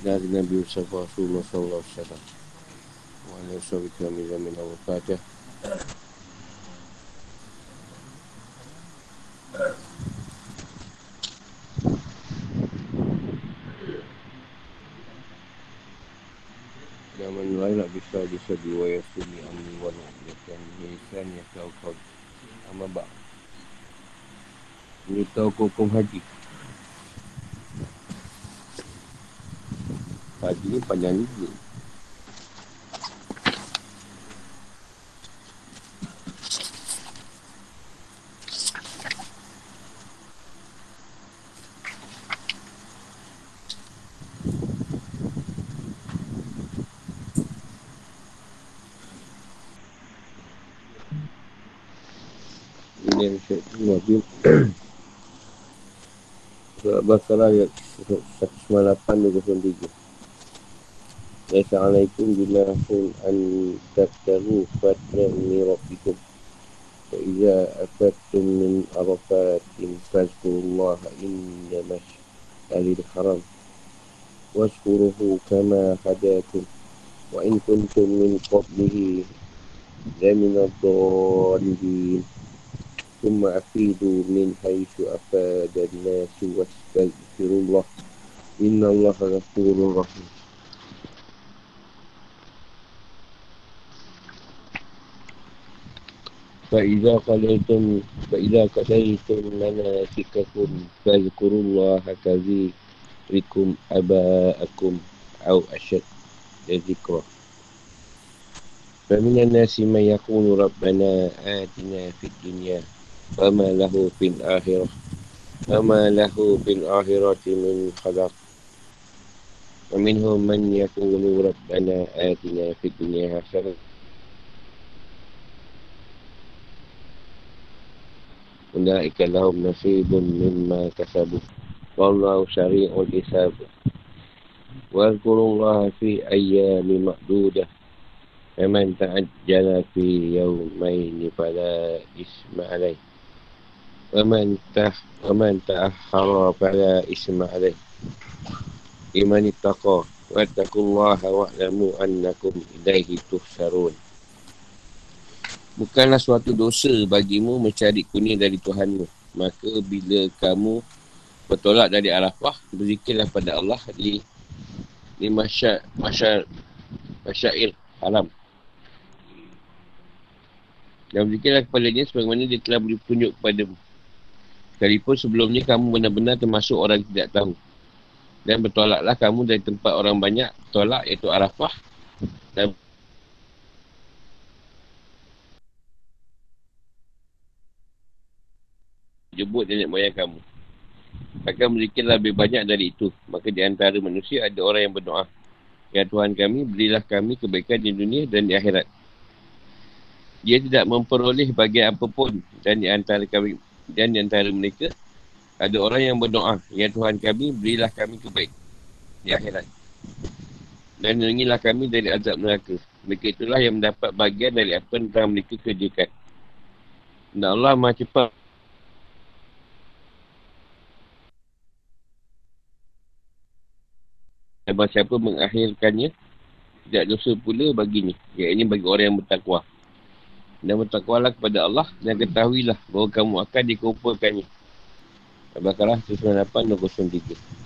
dari Nabi Mustafa Rasulullah Sallallahu Alaihi Wasallam. Wa alaihi wasallam min zamin al-fatih Zaman lain nak bisa bisa diwayah suni amni wa nu'likan Nisan ya kau kau Amma ba' Ini tahu hukum haji Ni panjang juga Surat Baqarah ayat 198-23 ليس عليكم جناح أن تبتغوا فترة من ربكم. فإذا أفدتم من عرفات فاذكروا الله عند أهل الحرم واشكروه كما هداكم. وإن كنتم من قبله لمن الضالين. ثم أفيدوا من حيث أفاد الناس واستغفروا الله. إن الله غفور رحيم. فإذا قضيتم فإذا قضيتم مناسككم فاذكروا الله كذكركم أباءكم أو أشد ذكرًا فمن الناس من يقول ربنا آتنا في الدنيا فما له في الآخرة فما له في الآخرة من خلاق. ومنهم من يقول ربنا آتنا في الدنيا حسنة أولئك لهم نصيب مما كسبوا والله سريع الحساب واذكروا الله في أيام معدودة فمن تعجل في يومين فلا إثم عليه ومن تح ومن تأخر فلا إثم عليه لمن اتقى واتقوا الله واعلموا أنكم إليه تحشرون Bukanlah suatu dosa bagimu mencari kuning dari Tuhanmu. Maka bila kamu bertolak dari Arafah, berzikirlah pada Allah di di masyar, masyar, masyair haram. Dan berzikirlah kepadanya sebagaimana dia telah beri petunjuk kepadamu. Sekalipun sebelumnya kamu benar-benar termasuk orang tidak tahu. Dan bertolaklah kamu dari tempat orang banyak tolak iaitu Arafah. Dan jemput nenek moyang kamu. Akan berzikirlah lebih banyak dari itu. Maka di antara manusia ada orang yang berdoa. Ya Tuhan kami, berilah kami kebaikan di dunia dan di akhirat. Dia tidak memperoleh bagian apapun dan di antara kami dan di antara mereka ada orang yang berdoa, Ya Tuhan kami, berilah kami kebaikan di akhirat. Dan lindungilah kami dari azab neraka. Mereka itulah yang mendapat bagian dari apa yang telah mereka kerjakan. Dan Allah maha cepat Dan siapa mengakhirkannya Tidak dosa pula baginya Ia ini bagi orang yang bertakwa. Dan bertakwalah kepada Allah Dan ketahuilah bahawa kamu akan dikumpulkannya. Al-Baqarah 98-23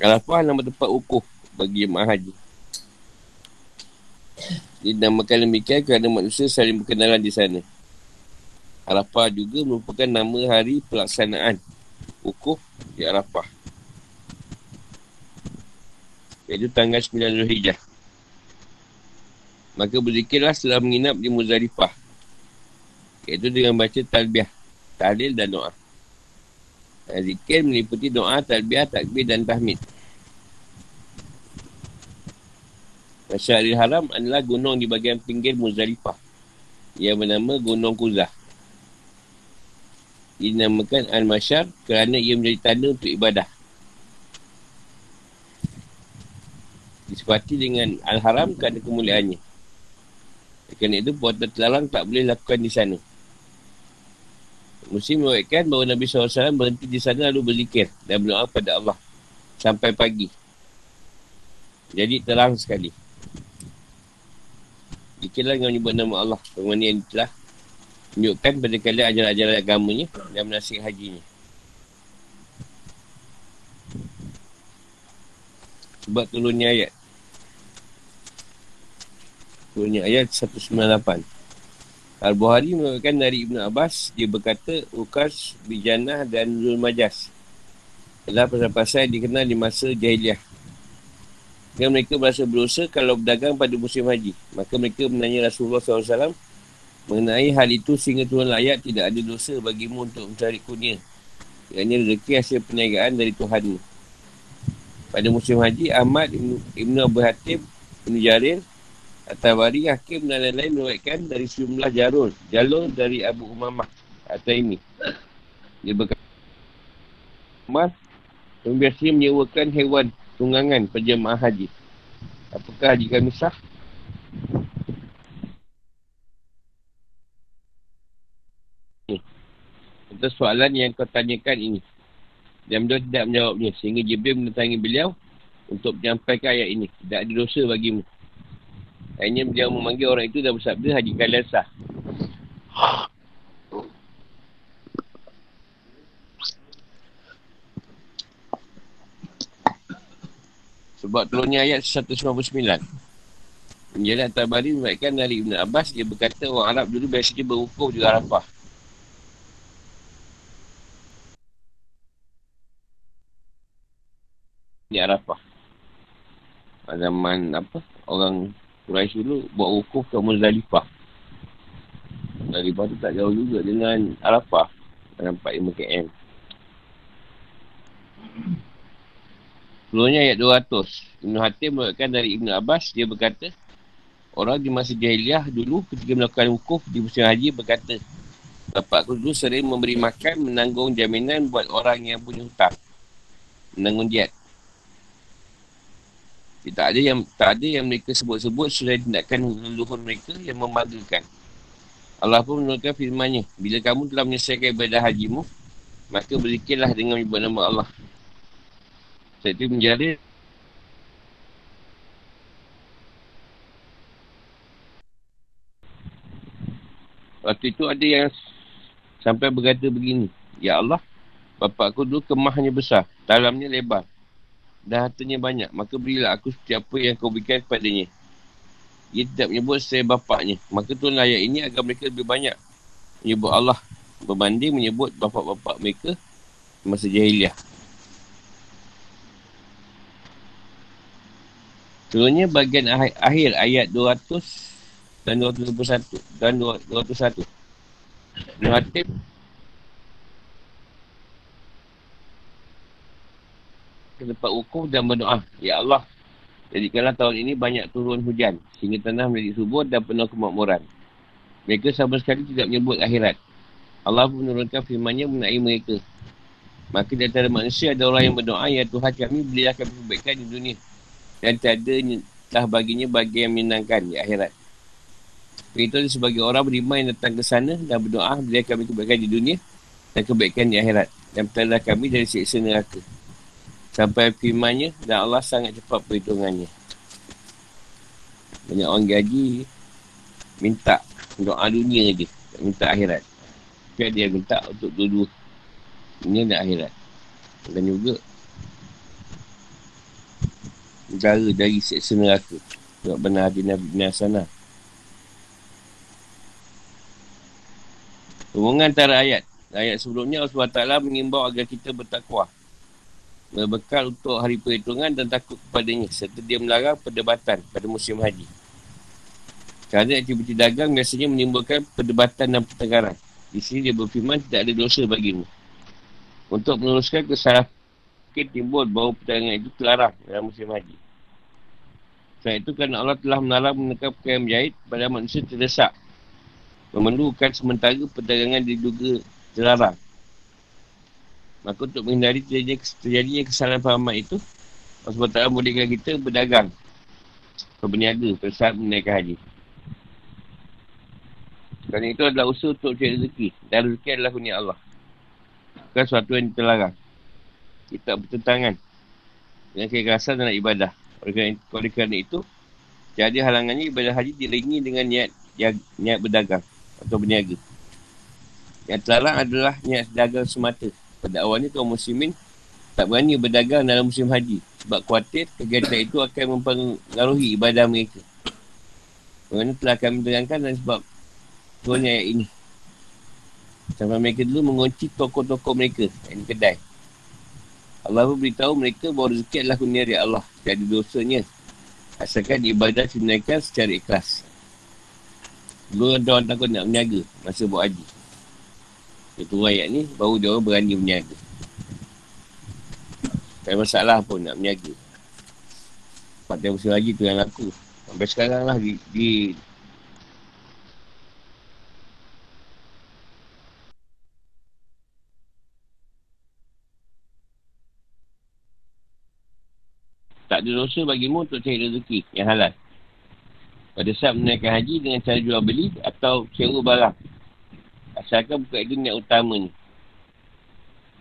Arafah nama tempat ukuf bagi jemaah haji. Dinamakan demikian kerana manusia saling berkenalan di sana. Arafah juga merupakan nama hari pelaksanaan ukuf di Arafah. Iaitu tanggal 9 Zulhijjah. Maka berzikirlah setelah menginap di Muzalifah. Iaitu dengan baca talbiah, tahlil dan doa. Zikir meliputi doa, talbiah, takbir dan tahmid. Masyarakat Haram adalah gunung di bahagian pinggir Muzalifah. Yang bernama Gunung Kuzah. Dinamakan Al-Masyar kerana ia menjadi tanda untuk ibadah. Disepati dengan Al-Haram kerana kemuliaannya. Kerana itu, puasa terlarang tak boleh lakukan di sana. Muslim mewakilkan bahawa Nabi SAW berhenti di sana lalu berzikir dan berdoa pada Allah sampai pagi. Jadi terang sekali. Zikirlah dengan menyebut nama Allah. Kemudian telah menunjukkan pada kalian ajaran-ajaran agamanya dan menasik hajinya. Sebab turunnya ayat. Turunnya ayat 198. Al-Buhari mengatakan dari Ibn Abbas, dia berkata, Ukas, Bijanah dan Zul Majas adalah pasal-pasal yang dikenal di masa jahiliah. Dan mereka berasa berdosa kalau berdagang pada musim haji. Maka mereka menanya Rasulullah SAW mengenai hal itu sehingga turun ayat tidak ada dosa bagimu untuk mencari kunyah. Ia rezeki hasil perniagaan dari Tuhan. Pada musim haji, Ahmad Ibn Abu Hatib Ibn Jarir At-Tabari Hakim dan lain-lain menuatkan dari sejumlah jarul. Jalur dari Abu Umamah. Atau ini. Dia berkata. Umar. Yang biasanya menyewakan hewan tunggangan penjemaah haji. Apakah haji kami sah? Itu soalan yang kau tanyakan ini. Dan beliau tidak menjawabnya. Sehingga Jibril menentangi beliau untuk menyampaikan ayat ini. Tidak ada dosa bagimu. Akhirnya dia memanggil orang itu dan bersabda Haji kalian sah. Sebab turunnya ayat 199. Penjelasan Tabari membaikkan dari Ibn Abbas, dia berkata orang Arab dulu biasanya berwukuf di Arafah. Di Arafah. Zaman apa? Orang Quraisy dulu buat wukuf ke Muzdalifah. Muzdalifah tu tak jauh juga dengan Arafah. Dalam 45 km. Sebelumnya ayat 200. Ibn Hatim mengatakan dari Ibn Abbas, dia berkata, Orang di masa jahiliah dulu ketika melakukan wukuf di musim haji berkata, Bapak aku dulu sering memberi makan, menanggung jaminan buat orang yang punya hutang. Menanggung diet. Dia tak ada yang tak ada yang mereka sebut-sebut sudah tindakan leluhur mereka yang membanggakan. Allah pun menurunkan firman-Nya, bila kamu telah menyelesaikan ibadah hajimu, maka berzikirlah dengan menyebut nama Allah. Saya itu menjadi Waktu itu ada yang sampai berkata begini, Ya Allah, bapak aku dulu kemahnya besar, dalamnya lebar dan hartanya banyak, maka berilah aku setiap yang kau berikan kepadanya. Ia tidak menyebut saya bapaknya. Maka tuan ayat ini agar mereka lebih banyak menyebut Allah berbanding menyebut bapak-bapak mereka masa jahiliah. Turunnya bagian akhir, akhir ayat 200 dan 221 dan 201. Nuhatib ke tempat wukuf dan berdoa. Ya Allah, jadikanlah tahun ini banyak turun hujan sehingga tanah menjadi subur dan penuh kemakmuran. Mereka sama sekali tidak menyebut akhirat. Allah pun menurunkan firmannya mengenai mereka. Maka di antara manusia ada orang yang berdoa, Ya Tuhan kami, belilah kami kebaikan di dunia. Dan tiada telah baginya bagi yang menyenangkan di akhirat. Itu sebagai orang beriman yang datang ke sana dan berdoa, belilah kami kebaikan di dunia dan kebaikan di akhirat. Dan pertanyaan kami dari siksa neraka. Sampai firmannya dan Allah sangat cepat perhitungannya. Banyak orang gaji minta doa dunia je. Minta akhirat. Tapi dia minta untuk dua-dua. Dunia dan akhirat. Dan juga negara dari seksa neraka. Sebab benar hati Nabi Bin Hasanah. Hubungan antara ayat. Ayat sebelumnya Allah SWT mengimbau agar kita bertakwa berbekal untuk hari perhitungan dan takut kepadanya serta dia melarang perdebatan pada musim haji. Kerana aktiviti dagang biasanya menimbulkan perdebatan dan pertengkaran. Di sini dia berfirman tidak ada dosa bagimu. Untuk meneruskan kesalahan timbul bahawa pertandingan itu terlarang dalam musim haji. Selain itu kerana Allah telah melarang menekan pakaian menjahit pada manusia terdesak. Memerlukan sementara perdagangan diduga terlarang. Maka untuk menghindari terjadinya, terjadinya kesalahan fahaman itu, Allah SWT bolehkan kita berdagang. Berniaga pada saat menaikkan haji. Kerana itu adalah usaha untuk cari rezeki. Dan rezeki adalah punya Allah. Bukan sesuatu yang terlarang. Kita bertentangan. Dengan kekerasan dalam ibadah. Oleh kerana itu, jadi halangannya ibadah haji diringi dengan niat niat berdagang atau berniaga. Yang terlarang adalah niat dagang semata. Pada awalnya kaum muslimin tak berani berdagang dalam musim haji. Sebab khawatir kegiatan itu akan mempengaruhi ibadah mereka. Kerana telah kami terangkan dan sebab turunnya ayat ini. Sampai mereka dulu mengunci toko-toko mereka yang kedai. Allah pun beritahu mereka bahawa rezeki adalah kurnia dari Allah. Jadi dosanya. Asalkan ibadah ditunaikan secara ikhlas. Dulu orang takut nak berniaga masa buat haji. Itu ayat ni baru dia orang berani berniaga. Tak masalah pun nak berniaga. Dia musim haji tu yang laku. Sampai sekarang lah di, di Tak ada dosa bagimu untuk cari rezeki yang halal. Pada saat menaikkan haji dengan cara jual beli atau sewa barang. Asalkan bukan itu niat utama ni.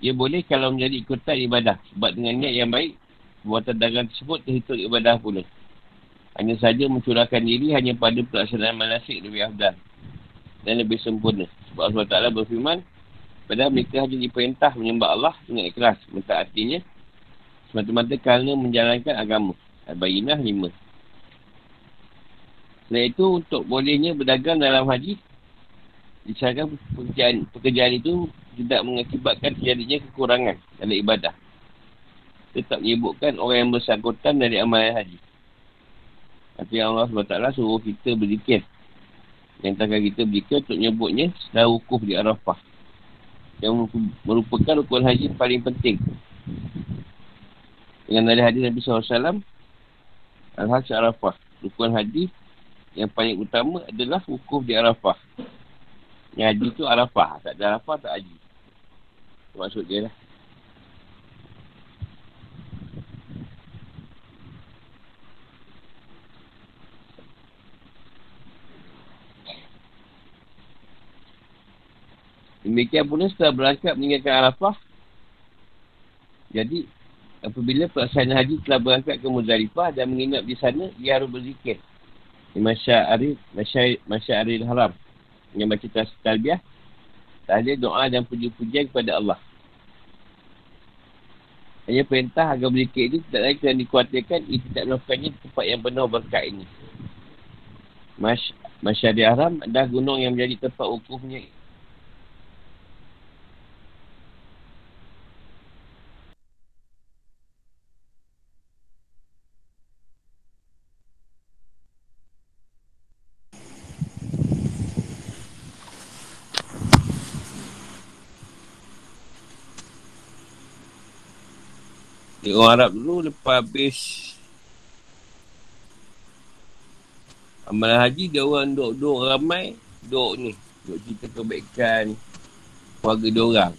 Ia boleh kalau menjadi ikutan ibadah. Sebab dengan niat yang baik, buatan dagang tersebut terhitung ibadah pula. Hanya saja mencurahkan diri hanya pada pelaksanaan manasik lebih afdal dan lebih sempurna. Sebab Allah Ta'ala berfirman, pada mereka hanya diperintah menyembah Allah dengan ikhlas, mentaatinya, semata-mata kerana menjalankan agama. Al-Bayinah 5. Selain itu, untuk bolehnya berdagang dalam haji, disyaratkan pekerjaan, pekerjaan itu tidak mengakibatkan terjadinya kekurangan dalam ibadah. Tetap menyebutkan orang yang bersangkutan dari amalan haji. Tapi Allah SWT suruh kita berzikir. Yang takkan kita berzikir untuk nyebutnya setelah wukuf di Arafah. Yang merupakan rukun haji paling penting. Dengan dari hadis Nabi SAW, Al-Hajj Arafah. Rukun haji yang paling utama adalah wukuf di Arafah. Yang haji tu Arafah. Tak ada Arafah, tak haji. Maksud dia lah. Demikian pula setelah berangkat meninggalkan Arafah. Jadi, apabila pelaksanaan haji telah berangkat ke Muzdalifah dan menginap di sana, ia harus berzikir. Masya'aril Masya Haram. Yang baca talbiah. Tahlil doa dan puji-pujian kepada Allah. Hanya perintah agar berzikir itu tidak lagi kerana dikuatirkan ia tidak melakukannya di tempat yang penuh berkat ini. Masyarakat Haram adalah gunung yang menjadi tempat ukufnya Orang Arab dulu lepas habis. Amalan haji dia orang duduk-duduk ramai Duduk ni Duduk cerita kebaikan Keluarga dia orang.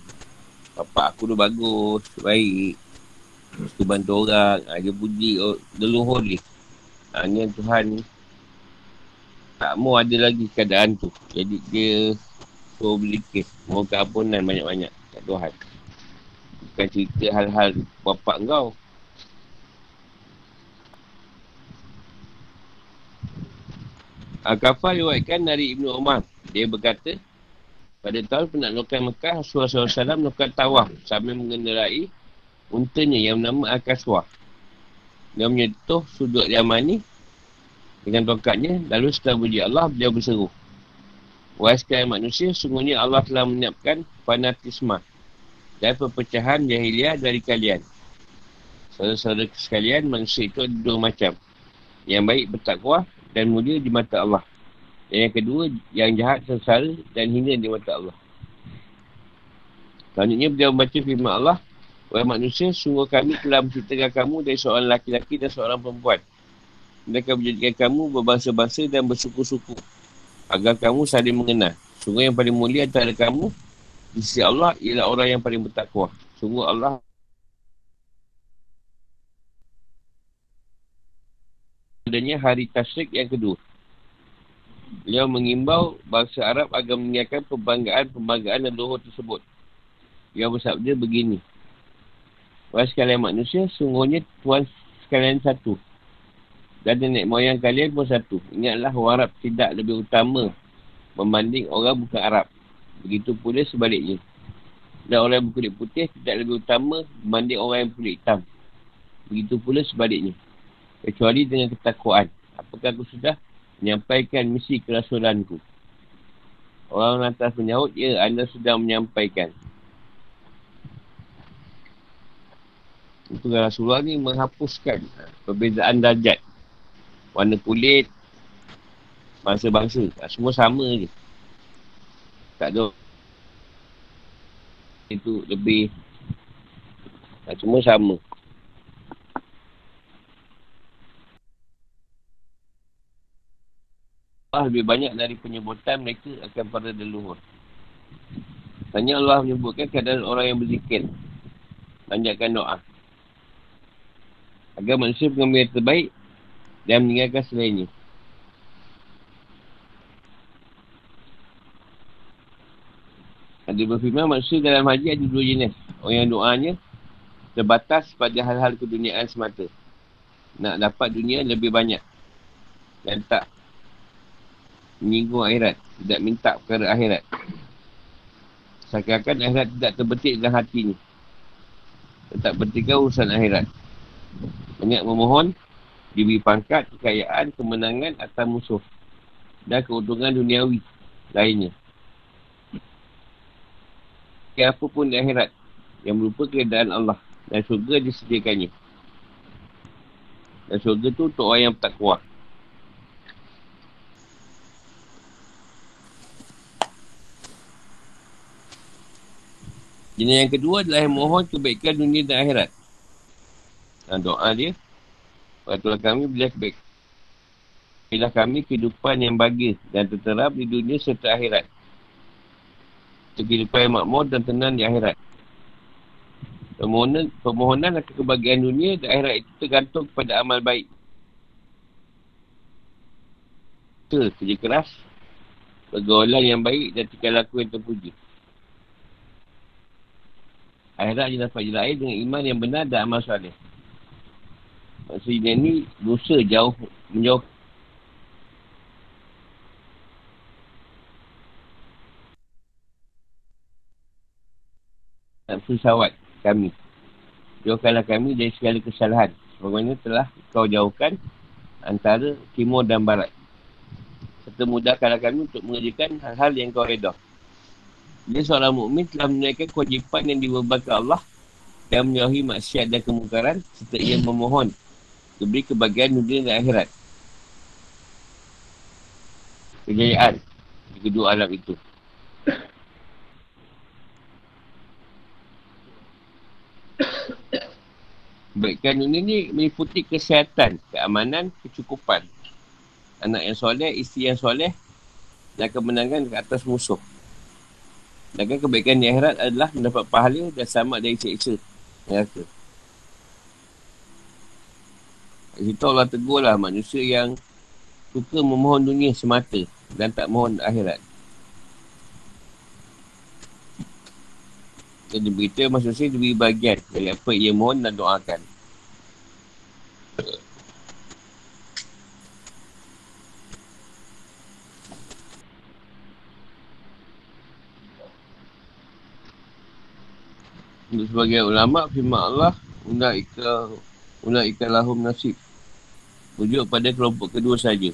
Bapak aku tu bagus Baik. Suka bantu orang ha, Dia puji oh, Leluhur dia Hanya Tuhan Tak mau ada lagi keadaan tu. Jadi dia Suruh beli kes. Mau keampunan banyak-banyak Kat Tuhan Bukan cerita hal-hal bapak kau. Al-Kafar riwayatkan dari Ibn Umar. Dia berkata, pada tahun penaklukan Mekah, Rasulullah SAW melakukan tawaf sambil mengendarai untanya yang bernama Al-Kaswah. Dia menyentuh sudut Yamani dengan tongkatnya. Lalu setelah puji Allah, beliau berseru. Wahai sekalian manusia, sungguhnya Allah telah menyiapkan fanatisme dan perpecahan jahiliah dari kalian. Saudara-saudara sekalian, manusia itu ada dua macam. Yang baik bertakwa dan mulia di mata Allah. Dan yang kedua, yang jahat, sengsara dan hina di mata Allah. Selanjutnya, beliau membaca firman Allah. Wahai manusia, sungguh kami telah menciptakan kamu dari seorang laki-laki dan seorang perempuan. Mereka menjadikan kamu berbangsa-bangsa dan bersuku-suku. Agar kamu saling mengenal. Sungguh yang paling mulia antara kamu di sisi Allah ialah orang yang paling bertakwa. Sungguh Allah adanya hari tasyrik yang kedua. Beliau mengimbau bangsa Arab agar meninggalkan pembanggaan-pembanggaan dan luhur tersebut. Beliau bersabda begini. Wahai sekalian manusia, sungguhnya Tuhan sekalian satu. Dan nenek moyang kalian pun satu. Ingatlah orang Arab tidak lebih utama membanding orang bukan Arab. Begitu pula sebaliknya. Dan orang yang berkulit putih tidak lebih utama membanding orang yang berkulit hitam. Begitu pula sebaliknya. Kecuali dengan ketakuan. Apakah aku sudah menyampaikan misi kerasulanku? Orang lantas menyahut, ya anda sudah menyampaikan. Itu Rasulullah ni menghapuskan perbezaan darjat. Warna kulit, bangsa-bangsa. Semua sama je. Tak ada itu lebih semua sama. Allah lebih banyak dari penyebutan mereka akan pada leluhur. Tanya Allah menyebutkan keadaan orang yang berzikir. Panjatkan doa agar manusia mengambil yang terbaik dan meninggalkan selainnya. Ada berfirman manusia dalam haji ada dua jenis. Orang yang doanya terbatas pada hal-hal keduniaan semata. Nak dapat dunia lebih banyak. Dan tak menyinggung akhirat. Tidak minta perkara akhirat. Seakan-akan akhirat tidak terbetik dalam hati ni. Tak bertiga urusan akhirat. Banyak memohon diberi pangkat, kekayaan, kemenangan atas musuh dan keuntungan duniawi lainnya. Ke apa pun di akhirat yang berupa keadaan Allah dan syurga disediakannya. Dan syurga tu untuk orang yang tak kuat. Jenis yang kedua adalah yang mohon kebaikan dunia dan akhirat. Dan doa dia, Tuhan kami bila baik. Bila kami kehidupan yang bahagia dan terterap di dunia serta akhirat. Kehidupan yang makmur dan tenang di akhirat. Permohonan, permohonan akan kebahagiaan dunia dan akhirat itu tergantung kepada amal baik. Kerja keras, pergaulan yang baik dan tingkah laku yang terpuji. Akhirat dia dapat jelain dengan iman yang benar dan amal salih. Maksudnya ni dosa jauh menjauh pesawat kami. Jauhkanlah kami dari segala kesalahan. Sebagainya telah kau jauhkan antara timur dan barat. Serta mudahkanlah kami untuk mengerjakan hal-hal yang kau redha. Dia seorang mukmin telah menaikkan kewajipan yang dibebankan Allah dan menjauhi maksiat dan kemungkaran serta ia memohon diberi kebahagiaan dunia dan akhirat. Kejayaan di kedua alam itu. Kebaikan dunia ni meliputi kesihatan, keamanan, kecukupan. Anak yang soleh, isteri yang soleh dan kemenangan ke atas musuh. Dan kebaikan di akhirat adalah mendapat pahala dan sama dari seksa. Neraka. Di Allah tegur lah manusia yang suka memohon dunia semata dan tak mohon akhirat. Jadi berita manusia diberi bagian dari apa ia mohon dan doakan. Untuk sebagai ulama firman Allah ulaika ulaika lahum nasib Rujuk pada kelompok kedua saja.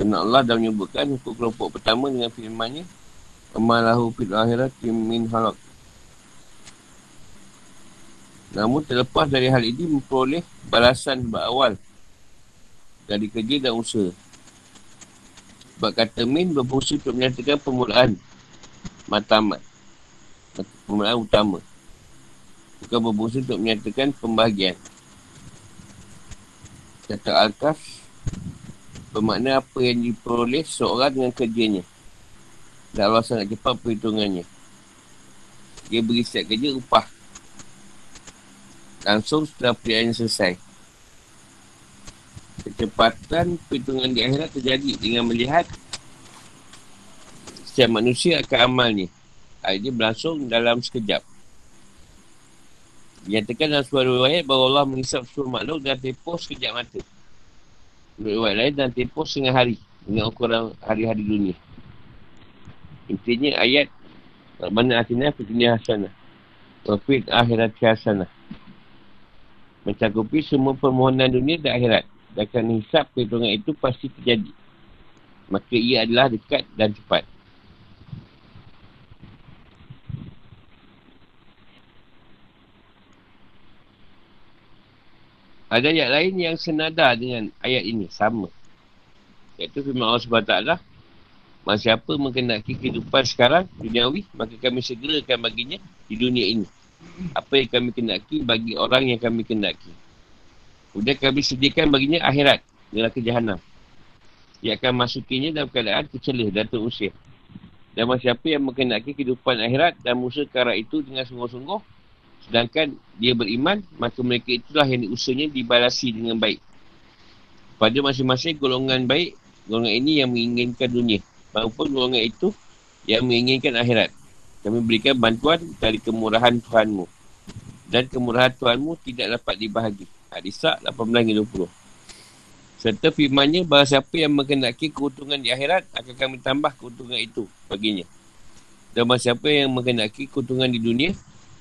Kerana Allah dah menyebutkan untuk kelompok pertama dengan firmannya Amalahu fil akhirat min halak. Namun terlepas dari hal ini memperoleh balasan berawal dari kerja dan usaha. Sebab kata min berfungsi untuk menyatakan permulaan matamat. Permulaan utama. Bukan berfungsi untuk menyatakan pembahagian. Kata Al-Kaf Bermakna apa yang diperoleh seorang dengan kerjanya Dan Allah sangat cepat perhitungannya Dia beri setiap kerja upah Langsung setelah perjalanan selesai kecepatan perhitungan di akhirat terjadi dengan melihat setiap manusia akan amalnya. Ini berlangsung dalam sekejap. Dinyatakan dalam sebuah riwayat bahawa Allah mengisap seluruh makhluk dengan tempoh sekejap mata. Riwayat lain dan tempoh setengah hari dengan ukuran hari-hari dunia. Intinya ayat mana atina fi dunia hasanah fi akhirat hasanah. Mencakupi semua permohonan dunia dan akhirat. Dan akan hisap perhitungan itu pasti terjadi. Maka ia adalah dekat dan cepat. Ada ayat lain yang senada dengan ayat ini. Sama. Iaitu firman Allah SWT. Masa siapa mengenaki kehidupan sekarang, duniawi, maka kami segerakan baginya di dunia ini. Apa yang kami kenaki bagi orang yang kami kenaki. Kemudian kami sediakan baginya akhirat. Neraka jahanam. Ia akan masukinya dalam keadaan kecelah dan terusir. Dan masa siapa yang mengenaki kehidupan akhirat dan musuh kara itu dengan sungguh-sungguh, Sedangkan dia beriman, maka mereka itulah yang usahanya dibalasi dengan baik. Pada masing-masing golongan baik, golongan ini yang menginginkan dunia. Maupun golongan itu yang menginginkan akhirat. Kami berikan bantuan dari kemurahan Tuhanmu. Dan kemurahan Tuhanmu tidak dapat dibahagi. Hadisah 18-20. Serta firmannya bahawa siapa yang mengenaki keuntungan di akhirat akan kami tambah keuntungan itu baginya. Dan bahawa siapa yang mengenaki keuntungan di dunia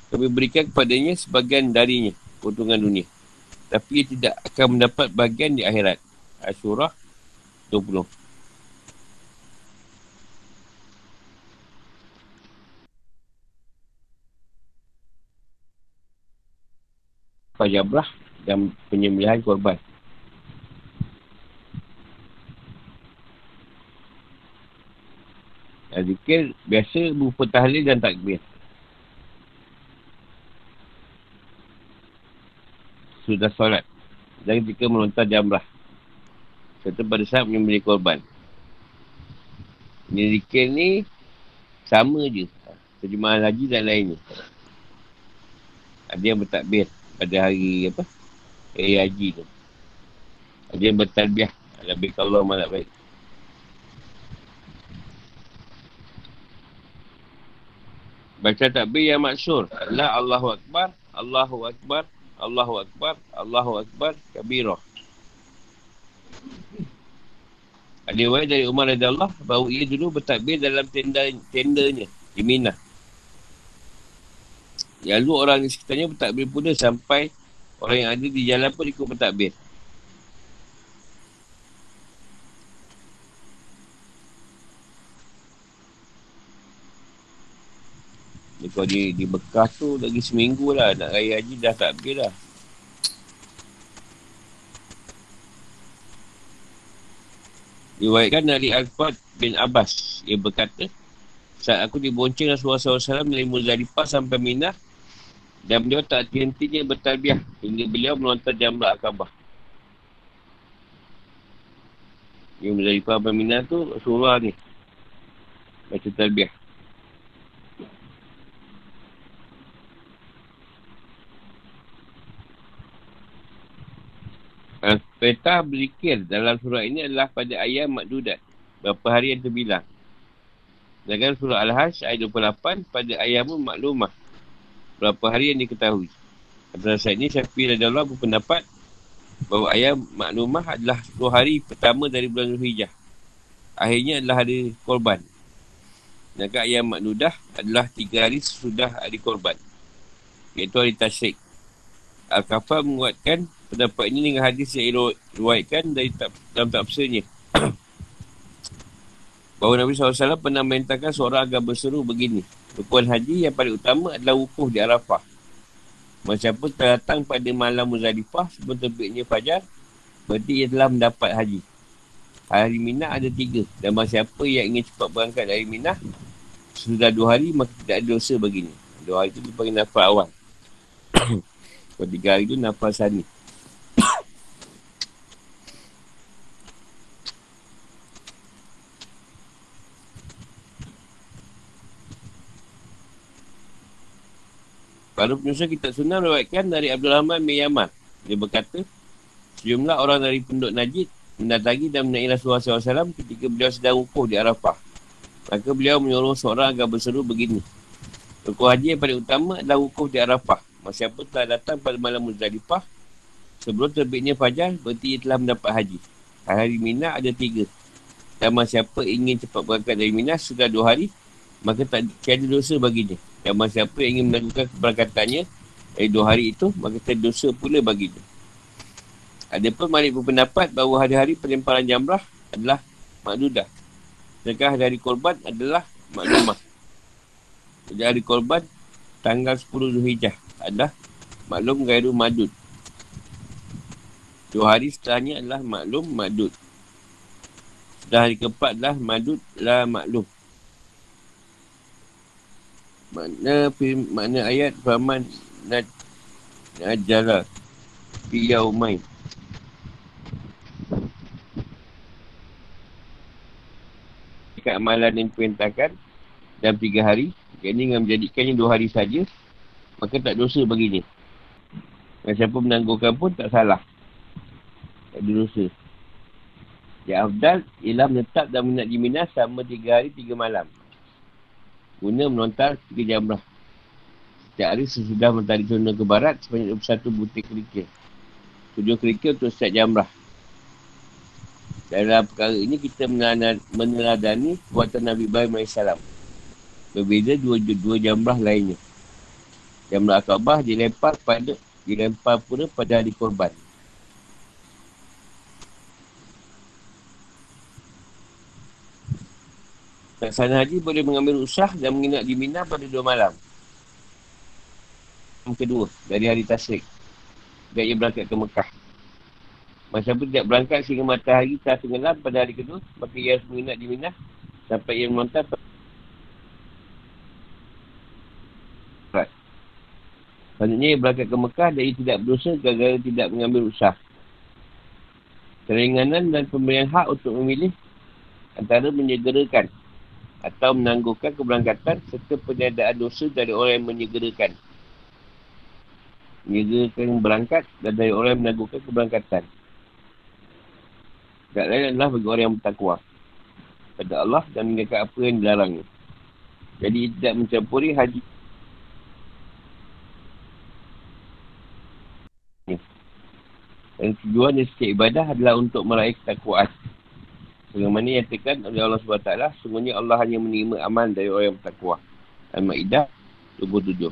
kami berikan kepadanya sebagian darinya keuntungan dunia. Tapi ia tidak akan mendapat bagian di akhirat. Asyurah 20. Fajabrah dan penyembelihan korban. Zikir biasa berupa tahlil dan takbir. Sudah solat. Dan ketika melontar jamrah. Serta pada saat menyembelih korban. Ini zikir ni sama je. Terjemahan haji dan lainnya ada yang bertakbir pada hari apa? Hari haji tu. Ada yang bertalbiah lebih kalau malah baik. Baca takbir yang maksur. Adalah Allahu Akbar, Allahu Akbar, Allahu Akbar, Allahu Akbar, kabirah. Ada riwayat dari Umar Allah bahawa ia dulu bertakbir dalam tenda tendanya di Mina. Lalu orang di sekitarnya bertakbir pula sampai orang yang ada di jalan pun ikut bertakbir. Kalau di, di Bekah tu lagi seminggu lah nak raya haji dah tak habis lah. Diwayatkan dari Al-Fad bin Abbas. Ia berkata, saat aku dibonceng Rasulullah SAW dari Muzdalifah sampai Minah, dan beliau tak henti-hentinya bertalbiah hingga beliau melontar jamrah Akabah. Yang Muzdalifah sampai Minah tu Rasulullah ni. Baca talbiah. Perintah berzikir dalam surah ini adalah pada ayat makdudat. Berapa hari yang terbilang. Sedangkan surah Al-Hajj ayat 28 pada ayat maklumah. Berapa hari yang diketahui. Atas saat ini Syafi'i Radha Allah berpendapat bahawa ayat maklumah adalah 10 hari pertama dari bulan Zulhijjah. Akhirnya adalah hari korban. Sedangkan ayat makdudah adalah 3 hari sesudah hari korban. Iaitu hari tasyrik. Al-Kafar menguatkan pendapat ini dengan hadis yang diruatkan dari tak, dalam tafsirnya. Bahawa Nabi SAW pernah merintahkan seorang agar berseru begini. Rukun haji yang paling utama adalah wukuf di Arafah. Macam datang pada malam Muzalifah sebelum terbitnya fajar, berarti ia telah mendapat haji. Hari Minah ada tiga. Dan masa siapa yang ingin cepat berangkat dari Minah, sudah dua hari, maka tidak ada dosa baginya. Dua hari itu dipanggil nafas awal. Kalau tiga hari itu nafas sani. Para penyusul kitab sunnah meriwayatkan dari Abdul Rahman bin Yaman. Dia berkata, Sejumlah orang dari penduduk Najid mendatangi dan menaiki Rasulullah SAW ketika beliau sedang wukuf di Arafah. Maka beliau menyuruh seorang agar berseru begini. Wukuf haji yang paling utama adalah wukuf di Arafah. Masa siapa telah datang pada malam Muzdalifah, sebelum terbitnya fajar, berarti ia telah mendapat haji. Hari Mina ada tiga. Dan masa siapa ingin cepat berangkat dari Mina sudah dua hari, maka tak ada dosa baginya. Dan masa siapa ingin melakukan keberangkatannya dari dua hari itu, maka tak dosa pula baginya. Ada pun Malik berpendapat bahawa hari-hari pelemparan jamrah adalah makludah. Sedangkan hari-hari korban adalah maklumah. Jadi hari korban tanggal 10 Zulhijjah adalah maklum gairu madud. Dua hari setelahnya adalah maklum madud. Setelah hari keempat adalah madud lah maklum. Makna, makna ayat Faman Najala Fiyaumain Dekat amalan yang diperintahkan dalam tiga hari, yang ini dengan menjadikannya dua hari saja, maka tak dosa baginya. Dan siapa menangguhkan pun tak salah. Tak ada dosa. Yang afdal ialah menetap dan menat di selama tiga hari, tiga malam. Guna menontar tiga jamrah. Setiap hari sesudah mentari zona ke barat, sebanyak 21 butir kerikil. Tujuh kerikil untuk setiap jamrah. Dalam perkara ini kita meneladani kuatan Nabi Ibrahim AS. Berbeza dua, dua jamrah lainnya. Jamrah Akabah dilempar pada dilempar pula pada hari korban. Laksana haji boleh mengambil usah dan menginap di Mina pada dua malam. Yang kedua, dari hari tasrik. Dan ia berangkat ke Mekah. Masa pun tidak berangkat sehingga matahari telah tenggelam pada hari kedua. Maka ia harus menginap di Minah. Sampai ia menonton. Selanjutnya ia berangkat ke Mekah dan ia tidak berdosa gara-gara tidak mengambil usah. Keringanan dan pemberian hak untuk memilih antara menyegerakan atau menangguhkan keberangkatan serta penyadaan dosa dari orang yang menyegerakan. Menyegerakan berangkat dan dari orang yang menangguhkan keberangkatan. Tak lain adalah bagi orang yang bertakwa. Pada Allah dan meninggalkan apa yang dilarangnya. Jadi tidak mencampuri haji. Dan tujuan setiap ibadah adalah untuk meraih ketakwaan. Sebagaimana yang tekan oleh Allah SWT, semuanya Allah hanya menerima aman dari orang yang bertakwa. Al-Ma'idah 27.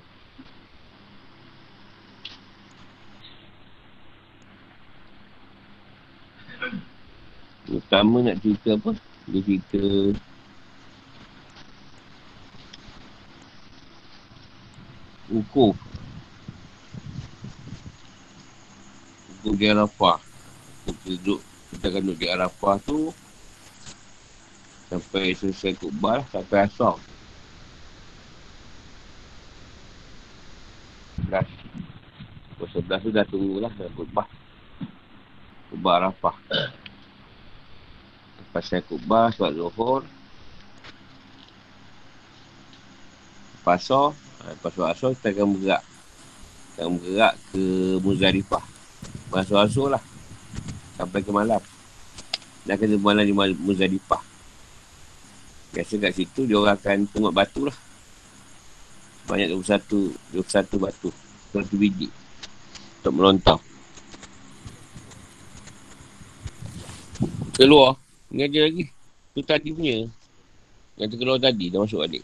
Pertama nak cerita apa? Dia cerita Ukur Ukur di Arafah Kita duduk Kita akan duduk di Arafah tu Sampai selesai kubah Sampai asal Sebelas Pukul sebelas tu dah tunggulah Dah kubah Kubah Arafah pasal kubah, sebab zuhur. Pasal, pasal asal kita akan bergerak. Kita akan bergerak ke Muzarifah. Pasal asal lah. Sampai ke malam. Dan kena malam di Muzarifah. Biasa kat situ dia orang akan tengok batu lah. Banyak 21, 21 batu. 21 biji. Untuk melontar. Keluar. Ni ada lagi. Tu tadi punya. Yang terkeluar tadi dah masuk adik.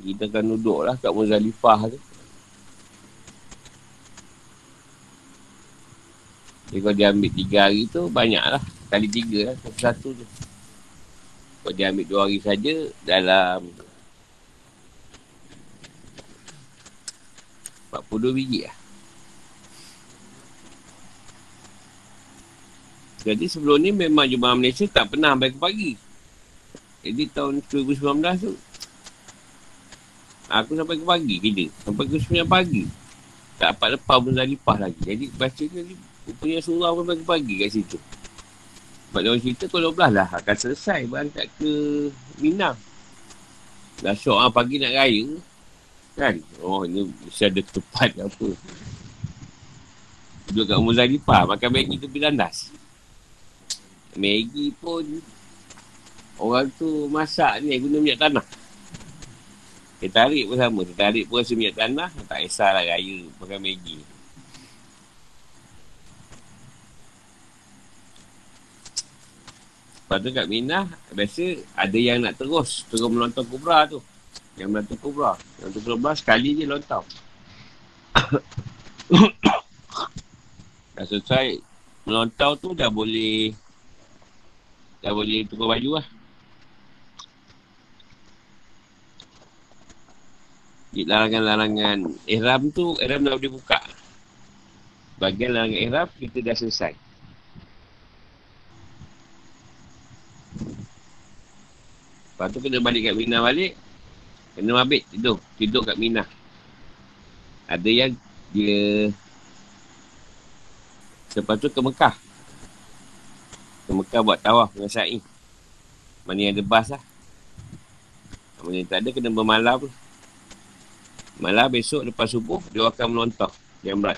Kita akan duduk lah kat Muzalifah tu. Jadi kalau dia ambil tiga hari tu, banyak lah. Kali tiga lah, satu-satu tu. Kalau dia ambil dua hari saja dalam 42 biji lah. Jadi sebelum ni memang Jemaah Malaysia tak pernah sampai ke pagi. Jadi tahun 2019 tu, aku sampai ke pagi kerja. Sampai ke 9 pagi. Tak dapat lepas pun dah lipah lagi. Jadi baca ni, punya surah pun sampai ke pagi kat situ. Sebab dia orang cerita kalau 12 lah akan selesai berangkat ke Minang. Dah syok lah pagi nak raya. Kan? Oh, ini mesti ada tempat apa. Duduk kat Muzalifah, makan Maggi tu bilandas. Maggi pun orang tu masak ni guna minyak tanah. Dia tarik pun sama. Dia tarik pun rasa minyak tanah. Tak kisahlah raya makan Maggi. Lepas tu kat Minah, biasa ada yang nak terus, terus melontar kubra tu. Yang melontar kubra. Melontar kubra sekali je lontar. dah selesai melontar tu dah boleh dah boleh tukar baju lah. Larangan-larangan ihram tu, ihram dah boleh buka. Bagian larangan ihram, kita dah selesai. Lepas tu kena balik kat Mina balik. Kena mabit tidur. Tidur kat Mina. Ada yang dia... Lepas tu ke Mekah. Ke Mekah buat tawaf dengan Sa'i. Mana yang ada bas lah. Mana yang tak ada kena bermalam lah. Malam besok lepas subuh dia akan melontar. Jamrat.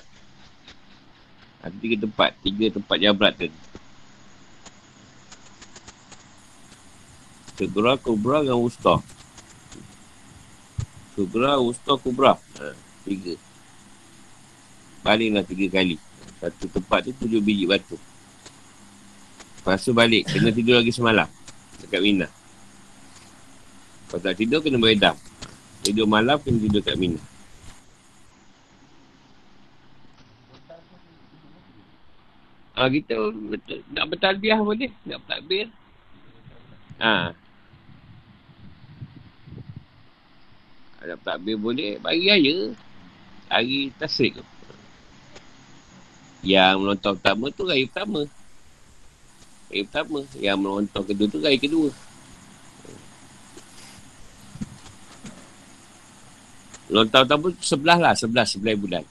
Ada tiga tempat. Tiga tempat jamrat tu. Sugra, Kubra dan Wusta. Sugra, Wusta, Kubra. Ha, tiga. Baliklah tiga kali. Satu tempat tu tujuh biji batu. Lepas tu balik. Kena tidur lagi semalam. Dekat Mina. Kalau tak tidur, kena beredam. Tidur malam, kena tidur kat Mina. Ah kita betul, nak bertalbiah boleh, nak bertakbir. Ha. Ada takbir boleh bagi raya. Hari tasrik. Yang melontar pertama tu raya pertama. Raya pertama. Yang melontar kedua tu raya kedua. Melontar pertama tu sebelah lah. Sebelah, sebelah bulan.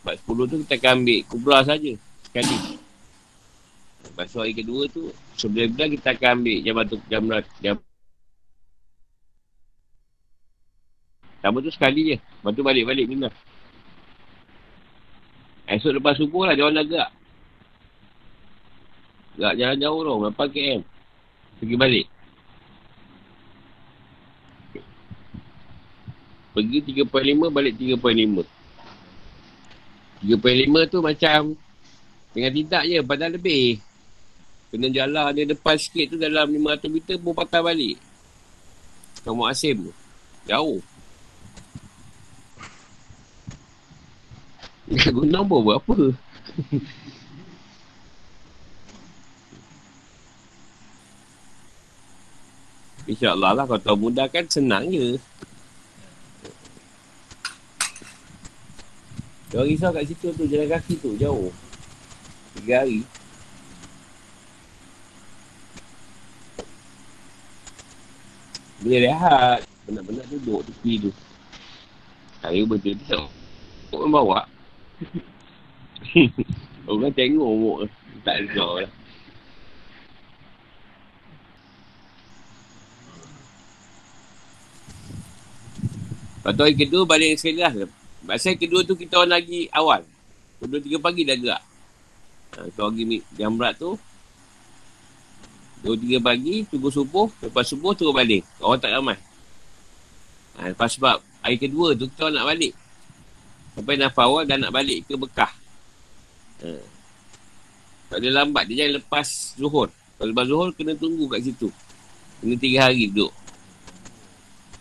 Sebab sepuluh tu kita akan ambil kubra saja Sekali. Lepas hari kedua tu, sebelah bulan kita akan ambil jam batu jam, Sama tu sekali je. Lepas tu balik-balik Mina. Esok lepas subuh lah dia orang dah gerak. Gerak jalan jauh tau. Berapa KM. Pergi balik. Pergi 3.5 balik 3.5. 3.5 tu macam dengan tidak je padahal lebih. Kena jalan dia depan sikit tu dalam 500 meter pun patah balik. Kamu Asim tu. Jauh. Dekat gunung pun buat apa? InsyaAllah lah kalau tahu mudah kan senang je. Dia risau kat situ tu, jalan kaki tu, jauh. Tiga hari. Boleh rehat. Benar-benar duduk tepi tu. Hari tu. Kau bawa. Orang tengok tak dengar lah. Lepas tu hari kedua balik sekali lah. Masa kedua tu kita orang lagi awal. Kedua tiga pagi dah gerak. Ha, tu lagi jam berat tu. Dua tiga pagi, tunggu subuh. Lepas subuh turun balik. Orang tak ramai. Ha, lepas sebab hari kedua tu kita nak balik. Sampai nafas awal dah nak balik ke Bekah. Ha. Tak ada lambat. Dia jangan lepas zuhur. Kalau lepas zuhur, kena tunggu kat situ. Kena tiga hari duduk.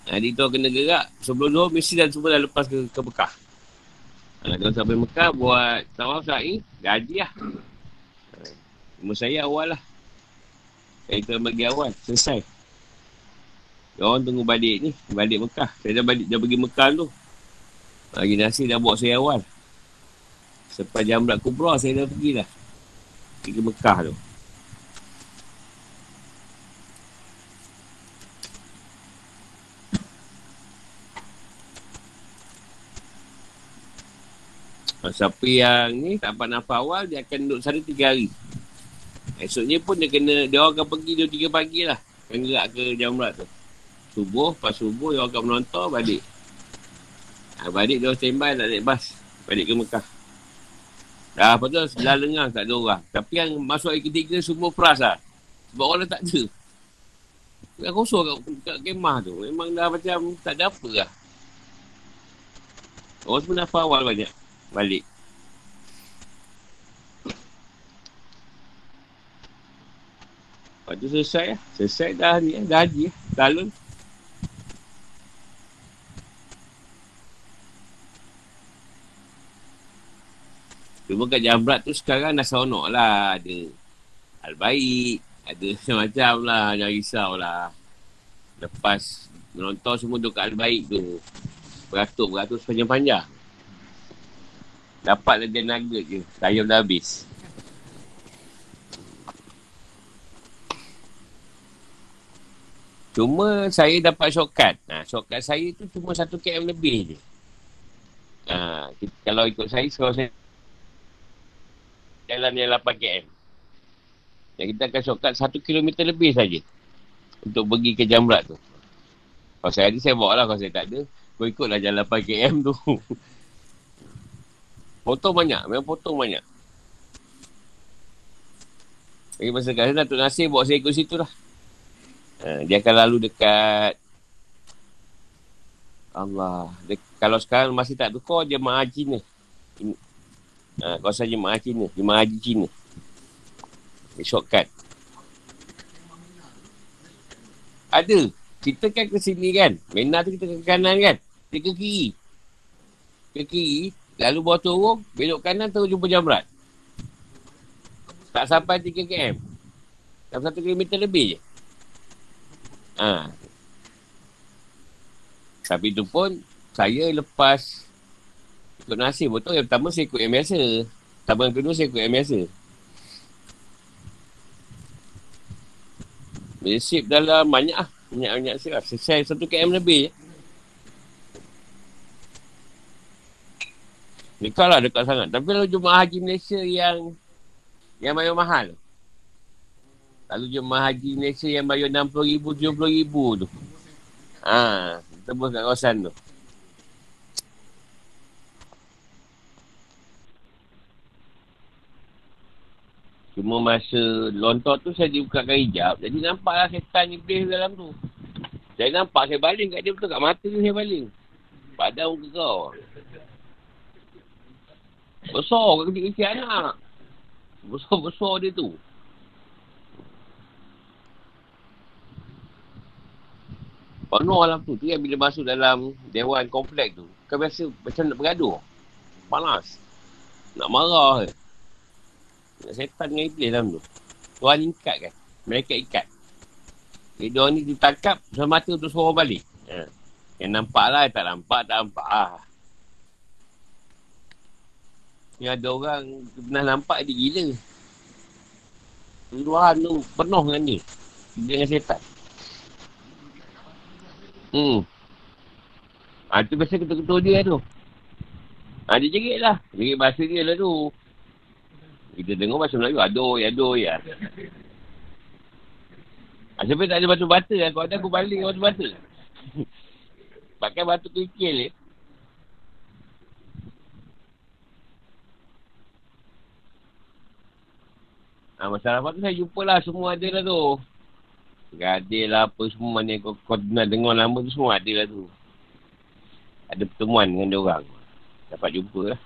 Jadi tu kena gerak. Sebelum zuhur, mesti dah semua dah lepas ke, ke Bekah. Ha, kalau sampai Mekah, buat tawaf sa'i, gaji lah. Cuma saya awal lah. Saya tu bagi awal. Selesai. Orang tunggu balik ni. Balik Mekah. Saya dah balik, dah pergi Mekah tu. Lagi nasi dah buat saya awal. Sepas jam berat kubra saya dah pergi dah. Pergi Mekah tu. Siapa yang ni tak dapat nafas awal, dia akan duduk sana tiga hari. Esoknya pun dia kena, dia orang akan pergi dua tiga pagi lah. Akan gerak ke jam berat tu. Subuh, pas subuh dia orang akan menonton balik. Ha, balik dia standby nak naik bas. Balik ke Mekah. Dah apa tu sebelah lengang tak ada orang. Tapi yang masuk hari ketiga semua peras lah. Sebab orang tak ada. Dah kosong kat, kat kemah tu. Memang dah macam tak ada apa lah. Orang semua dah awal banyak. Balik. Lepas tu selesai lah. Selesai dah ni lah. Dah haji lah. Dah lun. Cuma kat Jamrat tu sekarang dah seronok lah. Ada Al-Baik. Ada macam-macam lah. Jangan risau lah. Lepas menonton semua duduk kat Al-Baik tu. Beratur-beratur sepanjang-panjang. Dapatlah dia nugget je. Sayur dah habis. Cuma saya dapat shortcut. Ha, shortcut saya tu cuma satu km lebih je. Ha, kalau ikut saya, kalau saya jalan yang 8 km. Dan kita akan shortcut 1 km lebih saja untuk pergi ke Jamrat tu. Kalau saya ada, saya bawa lah. Kalau saya tak ada, kau ikutlah jalan 8 km tu. potong banyak. Memang potong banyak. Lagi masa kat sana, Tok Nasir bawa saya ikut situ lah. Ha, dia akan lalu dekat Allah. Dek, kalau sekarang masih tak tukar, dia haji ni. Ha, kawasan jemaah Cina. Jemaah haji Cina. Dia shortcut. Ada. Kita kan ke sini kan. Mena tu kita ke kanan kan. Dia ke kiri. Ke kiri. Lalu bawah turun. Belok kanan terus jumpa jamrat. Tak sampai 3 km. Dalam 1 km lebih je. Ha. Tapi tu pun saya lepas ikut nasib betul. Yang pertama saya ikut yang biasa. Pertama yang kedua saya ikut yang biasa. Bila sip dalam banyak lah. Banyak-banyak sip lah. Selesai satu km lebih. Dekat lah dekat sangat. Tapi kalau jemaah haji Malaysia yang yang bayar mahal. Lalu jemaah haji Malaysia yang bayar RM60,000, RM70,000 tu. Ha, tembus kat kawasan tu. Cuma masa lontok tu saya dibukakan hijab. Jadi nampaklah setan iblis dalam tu. Saya nampak saya baling kat dia betul. Kat mata ni saya baling. Padahal muka kau. Besar kat kecil-kecil anak. Besar-besar dia tu. Penuh alam tu. Tu yang bila masuk dalam dewan komplek tu. Kan biasa macam nak bergaduh. Panas. Nak marah ke. Setan dengan iblis dalam tu. Tuhan ikat kan. Mereka ikat. Jadi orang ni ditangkap sama mata untuk suruh balik. Ha. Yang nampak lah, tak nampak, tak nampak lah. Yang ada orang pernah nampak dia gila. Tuhan tu penuh dengan ni. Dengan setan. Hmm. Ha, tu biasa ketua-ketua dia tu. Ha, dia jerit lah. Jerit bahasa dia lah tu. Kita dengar bahasa Melayu, aduh, aduh, ya. Ha, siapa tak ada batu bata kan? Kalau ada aku baling batu bata. Pakai batu kerikil ni. Ha, masalah apa tu saya jumpa lah semua ada lah tu. Gadil lah apa semua mana kau, kau nak dengar nama tu semua ada lah tu. Ada pertemuan dengan dia orang. Dapat jumpa lah.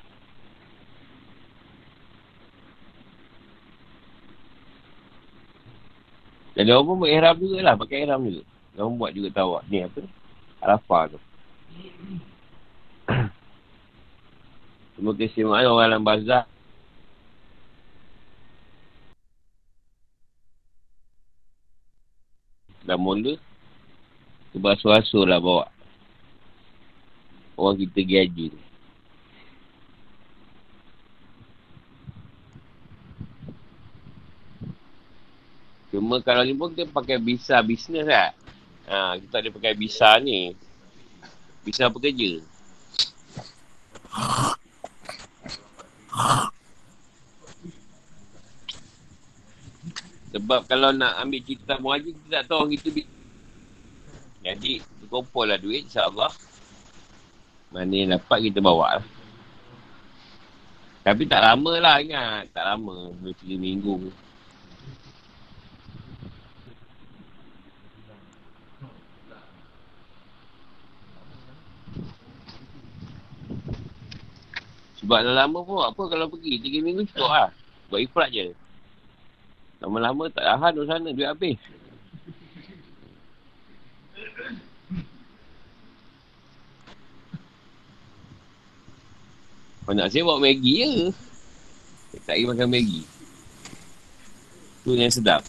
Dan dia pun berirham juga lah. Pakai ihram juga. Dia buat juga tawak. Ni apa? Arafah tu. Cuma kesimpulan orang dalam bazar. Dah mula. Sebasuh-asuh lah bawa. Orang kita gaji ni. Cuma kalau ni pun kita pakai visa bisnes lah. Ha, kita ada pakai visa ni. Visa pekerja. Sebab kalau nak ambil cerita muhajir, kita tak tahu orang itu. Jadi, kumpul lah duit, insyaAllah. Mana yang dapat kita bawa lah. Tapi tak lama lah ingat. Tak lama. Dua tiga minggu. Sebab dah lama pun apa kalau pergi. Tiga minggu cukup lah. Buat ifrat je. Lama-lama tak tahan di sana. Duit habis. Kau nak bawa Maggi je. Tak pergi makan Maggi. Tu yang sedap.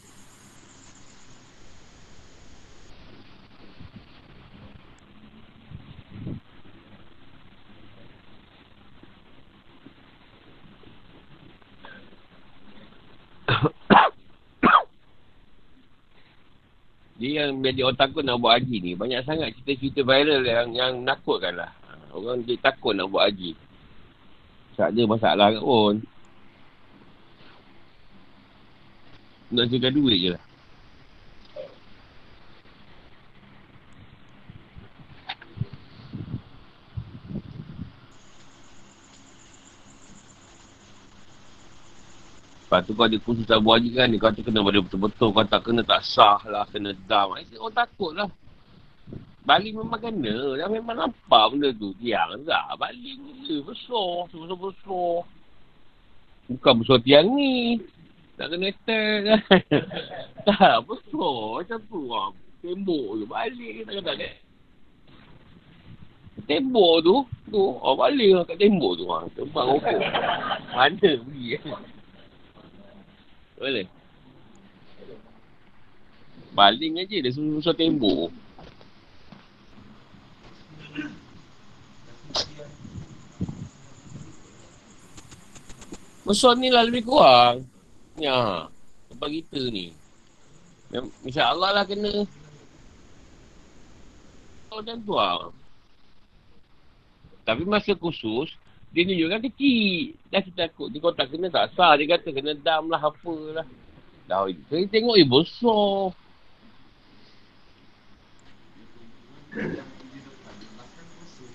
Dia yang jadi orang takut nak buat haji ni. Banyak sangat cerita-cerita viral yang yang nakutkan lah. Orang dia takut nak buat haji. Tak ada masalah pun. Nak cerita duit je lah. Lepas tu kau ada kursus buat haji kan, kau tu kena pada betul-betul. Kau tak kena tak sah lah, kena dam. Orang takut lah. Baling memang kena. Dah memang nampak benda tu. Tiang tak. Baling je. Besar. Besar-besar. Bukan besar tiang ni. Tak kena attack kan. tak. Besar. Macam tu lah. Tembok je. Balik. Tak kena. Tembok tu. Tu. Oh, balik lah kat tembok tu. Ha. Tempat rokok. Mana pergi Boleh. Baling aja dia susah tembok. Besar ni lah lebih kurang. Ya. Tempat kita ni. Insya Allah lah kena. Oh, macam tu lah. Tapi masa khusus, dia tunjukkan kecil. Dah kita takut. Dia kau tak kena tak sah. Dia kata kena dam lah apa lah. Dah, kita tengok eh besar.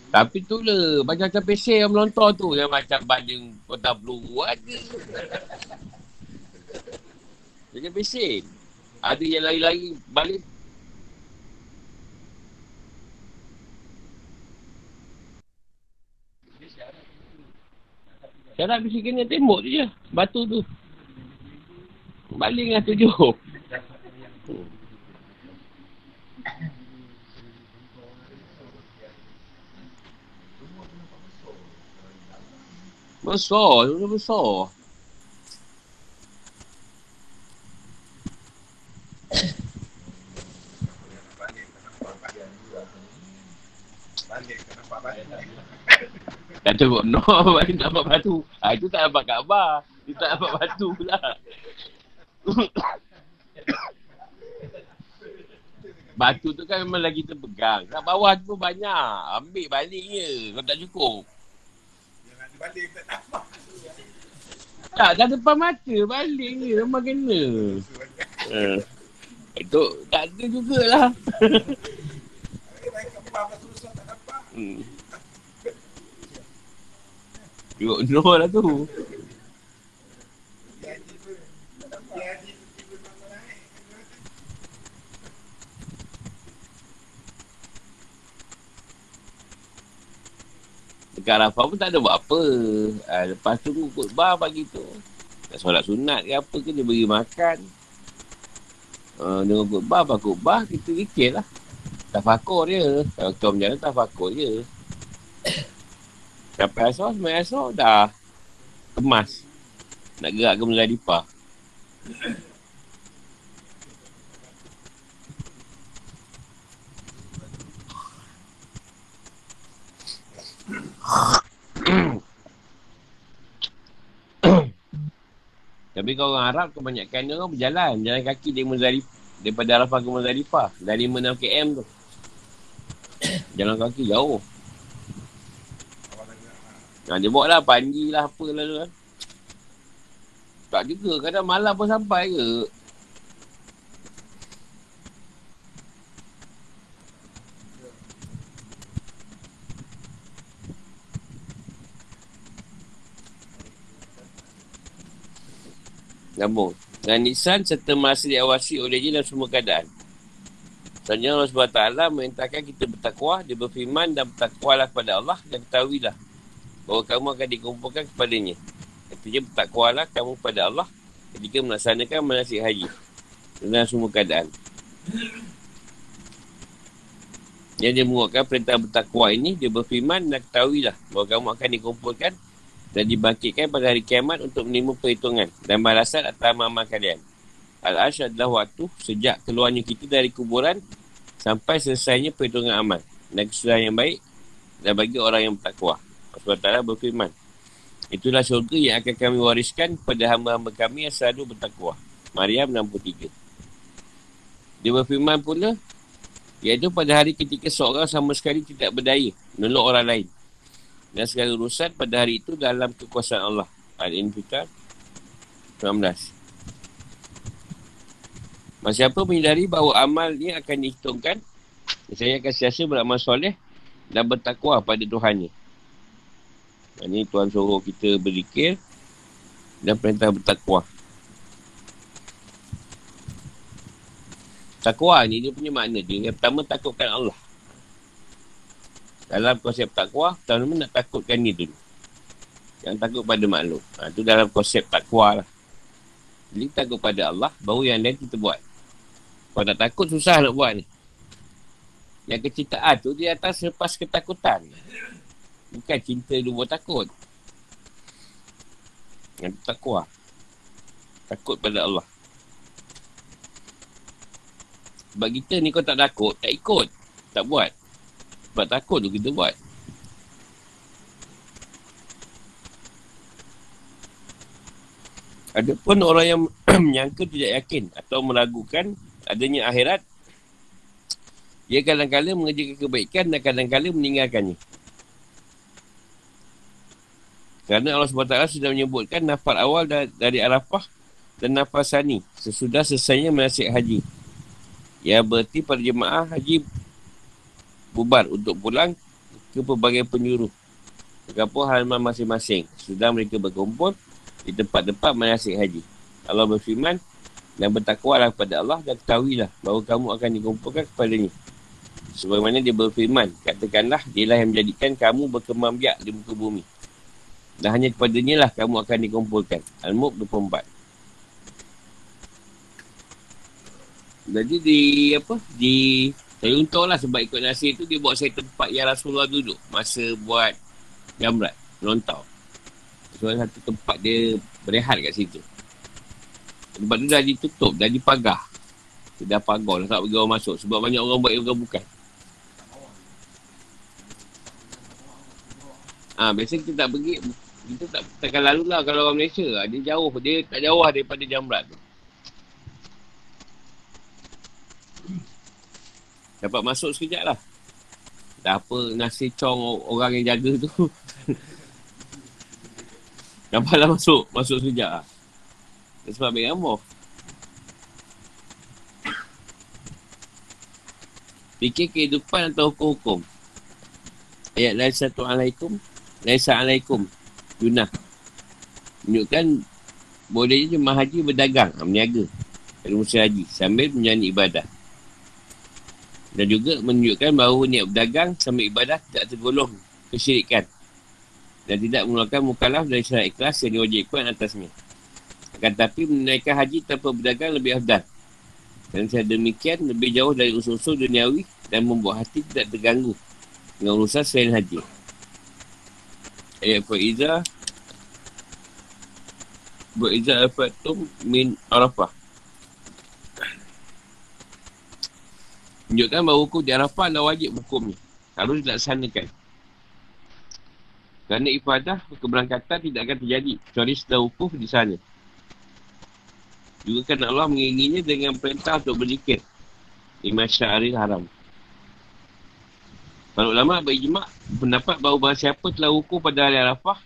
Tapi tu lah, macam-macam pesel yang melontar tu. Yang macam badan kota peluru ada. Macam pesel. Ada yang lari-lari balik. Syarat mesti kena tembok tu je. Batu tu. Baling lah tujuh. Besar, dia besar. Kata buat no, balik tak dapat batu. Ha, itu tak dapat kabar. Itu tak dapat batu pula. batu tu kan memang lagi terpegang. Kat bawah tu banyak. Ambil balik je. Kalau tak cukup. Balik tak nampak. Tak, dah depan mata balik ni. Memang kena. Uh, itu tak ada jugalah. hmm. You know lah tu. Dekat Arafah pun tak ada buat apa. Ha, lepas tu khutbah pagi tu. Nak solat sunat ke apa ke dia beri makan. Ha, dengan khutbah, apa khutbah, kita fikir lah. Tafakur dia. Kalau kita berjalan, tafakur je. Sampai asal, sampai asal dah kemas. Nak gerak ke Meladipah. Tapi kalau orang Arab kebanyakan dia orang berjalan. Jalan kaki dari Muzalif. Daripada Arafah ke Muzalifah. Dari 5-6 km tu. jalan kaki jauh. Ha, dia buat lah panji lah apa lah tu lah. Tak juga kadang malam pun sampai ke. Nombor. Dan nisan serta masa diawasi olehnya dalam semua keadaan. Sebenarnya Allah SWT memerintahkan kita bertakwa, dia berfirman dan bertakwalah kepada Allah dan ketahuilah bahawa kamu akan dikumpulkan kepadanya. Artinya bertakwalah kamu kepada Allah ketika melaksanakan manasik haji dalam semua keadaan. Yang dia menguatkan perintah bertakwa ini, dia berfirman dan ketahuilah bahawa kamu akan dikumpulkan dan dibangkitkan pada hari kiamat untuk menerima perhitungan dan balasan atas amal kalian. Al-Ash adalah waktu sejak keluarnya kita dari kuburan sampai selesainya perhitungan amal dan kesudahan yang baik dan bagi orang yang bertakwa. Allah berfirman, Itulah syurga yang akan kami wariskan pada hamba-hamba kami yang selalu bertakwa. Maryam 63. Dia berfirman pula, iaitu pada hari ketika seorang sama sekali tidak berdaya menolong orang lain. Dan segala urusan pada hari itu dalam kekuasaan Allah. Al-Infitar 19. Masa apa menyedari bahawa amal ni akan dihitungkan, saya akan siasa beramal soleh dan bertakwa pada Tuhannya. Ini Tuhan suruh kita berzikir dan perintah bertakwa. Takwa ni dia punya makna dia. Yang pertama takutkan Allah. Dalam konsep takwa, pertama nak takutkan ni dulu. Yang takut pada makhluk. Ha, itu dalam konsep takwa lah. Jadi takut pada Allah, baru yang lain kita buat. Kalau tak takut, susah nak buat ni. Yang kecintaan tu, dia atas lepas ketakutan. Bukan cinta buat takut. Yang takwa. Takut pada Allah. Sebab kita ni kau tak takut, tak ikut. Tak buat. Sebab takut tu kita buat. Ada pun orang yang menyangka tidak yakin atau meragukan adanya akhirat ia kadang-kadang mengerjakan kebaikan dan kadang-kadang meninggalkannya. Kerana Allah SWT sudah menyebutkan nafas awal dari Arafah dan nafas sani sesudah selesainya menasik haji. Ya berarti para jemaah haji bubar untuk pulang ke pelbagai penjuru. Berkapur halaman masing-masing. Sudah mereka berkumpul di tempat-tempat menasik haji. Allah berfirman, dan bertakwalah kepada Allah dan ketahuilah bahawa kamu akan dikumpulkan kepadanya. Sebagaimana dia berfirman, katakanlah dialah yang menjadikan kamu berkembang biak di muka bumi. Dan hanya kepadanya lah kamu akan dikumpulkan. Al-Muq 24. Jadi di apa? Di saya untung lah sebab ikut nasir tu dia buat saya tempat yang Rasulullah duduk masa buat jamrat, lontau. So satu tempat dia berehat kat situ. Sebab tu dah ditutup, dah dipagar. Dia dah pagar, dah tak bagi orang masuk. Sebab banyak orang buat yang bukan bukan. Ha, biasa kita tak pergi, kita tak takkan lalu lah kalau orang Malaysia. Dia jauh, dia tak jauh lah daripada jamrat tu. Dapat masuk sekejap lah. Dah apa nasi cong orang yang jaga tu. Dapatlah masuk, masuk sekejap lah. Sebab ambil gambar. Fikir kehidupan atau hukum-hukum. Ayat lain satu alaikum. Alaikum. Junah. Menunjukkan bolehnya jemaah haji berdagang. Meniaga. Dari musim haji. Sambil menjalani ibadah. Dan juga menunjukkan bahawa niat berdagang sambil ibadah tidak tergolong kesyirikan. Dan tidak mengeluarkan mukalaf dari syarat ikhlas yang diwajibkan atasnya. Akan tetapi menaikkan haji tanpa berdagang lebih afdal. Dan saya demikian lebih jauh dari usul-usul duniawi dan membuat hati tidak terganggu dengan urusan selain haji. Ayat Fa'iza Fa'iza Al-Fatum Min Arafah Menunjukkan bahawa hukum di Arafah adalah wajib hukumnya. Harus dilaksanakan. Kerana ibadah keberangkatan tidak akan terjadi. Kecuali setelah wukuf di sana. Juga kan Allah menginginnya dengan perintah untuk berzikir. Di masyarakat haram. Para ulama berijmak pendapat bahawa bahawa siapa telah hukum pada hari Arafah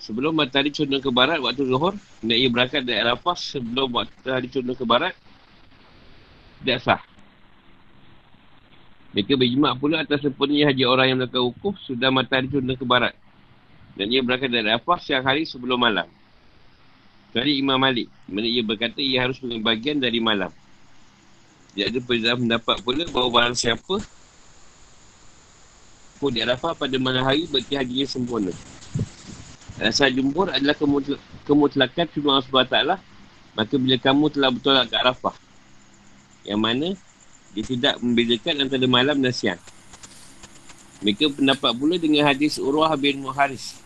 sebelum matahari condong ke barat waktu zuhur dan ia berangkat dari Arafah sebelum matahari condong ke barat tidak sah. Mereka berjimat pula atas sempurna haji orang yang melakukan hukum sudah matahari condong ke barat. Dan ia berangkat dari Arafah siang hari sebelum malam. Dari Imam Malik. Mana ia berkata ia harus mengambil bagian dari malam. Dia ada perbezaan pendapat pula bahawa barang siapa pun di Arafah pada malam hari berarti hajinya sempurna. Rasa jumhur adalah kemutlakan firman Allah SWT maka bila kamu telah bertolak ke Arafah yang mana dia tidak membezakan antara malam dan siang. Mereka pendapat pula dengan hadis Urwah bin Muharis.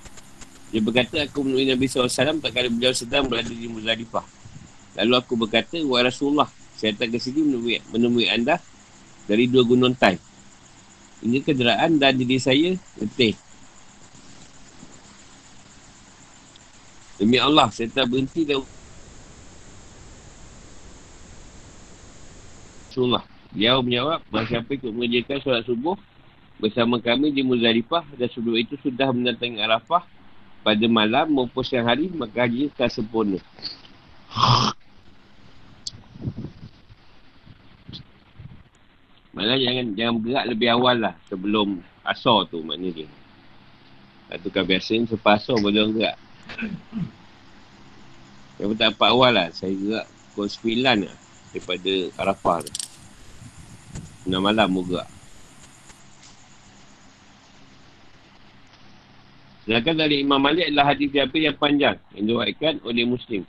Dia berkata, aku menemui Nabi SAW tak kala beliau sedang berada di Muzalifah. Lalu aku berkata, Wahai Rasulullah, saya datang ke sini menemui, menemui anda dari dua gunung Tai. Ini kenderaan dan diri saya letih. Demi Allah, saya tak berhenti dan Rasulullah. Dia menjawab, bahawa siapa ikut mengerjakan solat subuh bersama kami di Muzalifah dan sebelum itu sudah mendatangi Arafah pada malam maupun siang hari, maka haji akan sempurna. Malah jangan jangan bergerak lebih awal lah sebelum asar tu maknanya dia. Itu kan biasa ni selepas asar boleh orang gerak. Yang tak dapat awal lah. Saya gerak pukul 9 lah daripada Arafah tu. 6 malam mau gerak. Sedangkan dari Imam Malik adalah hadis Jabir yang panjang yang diwakilkan oleh Muslim.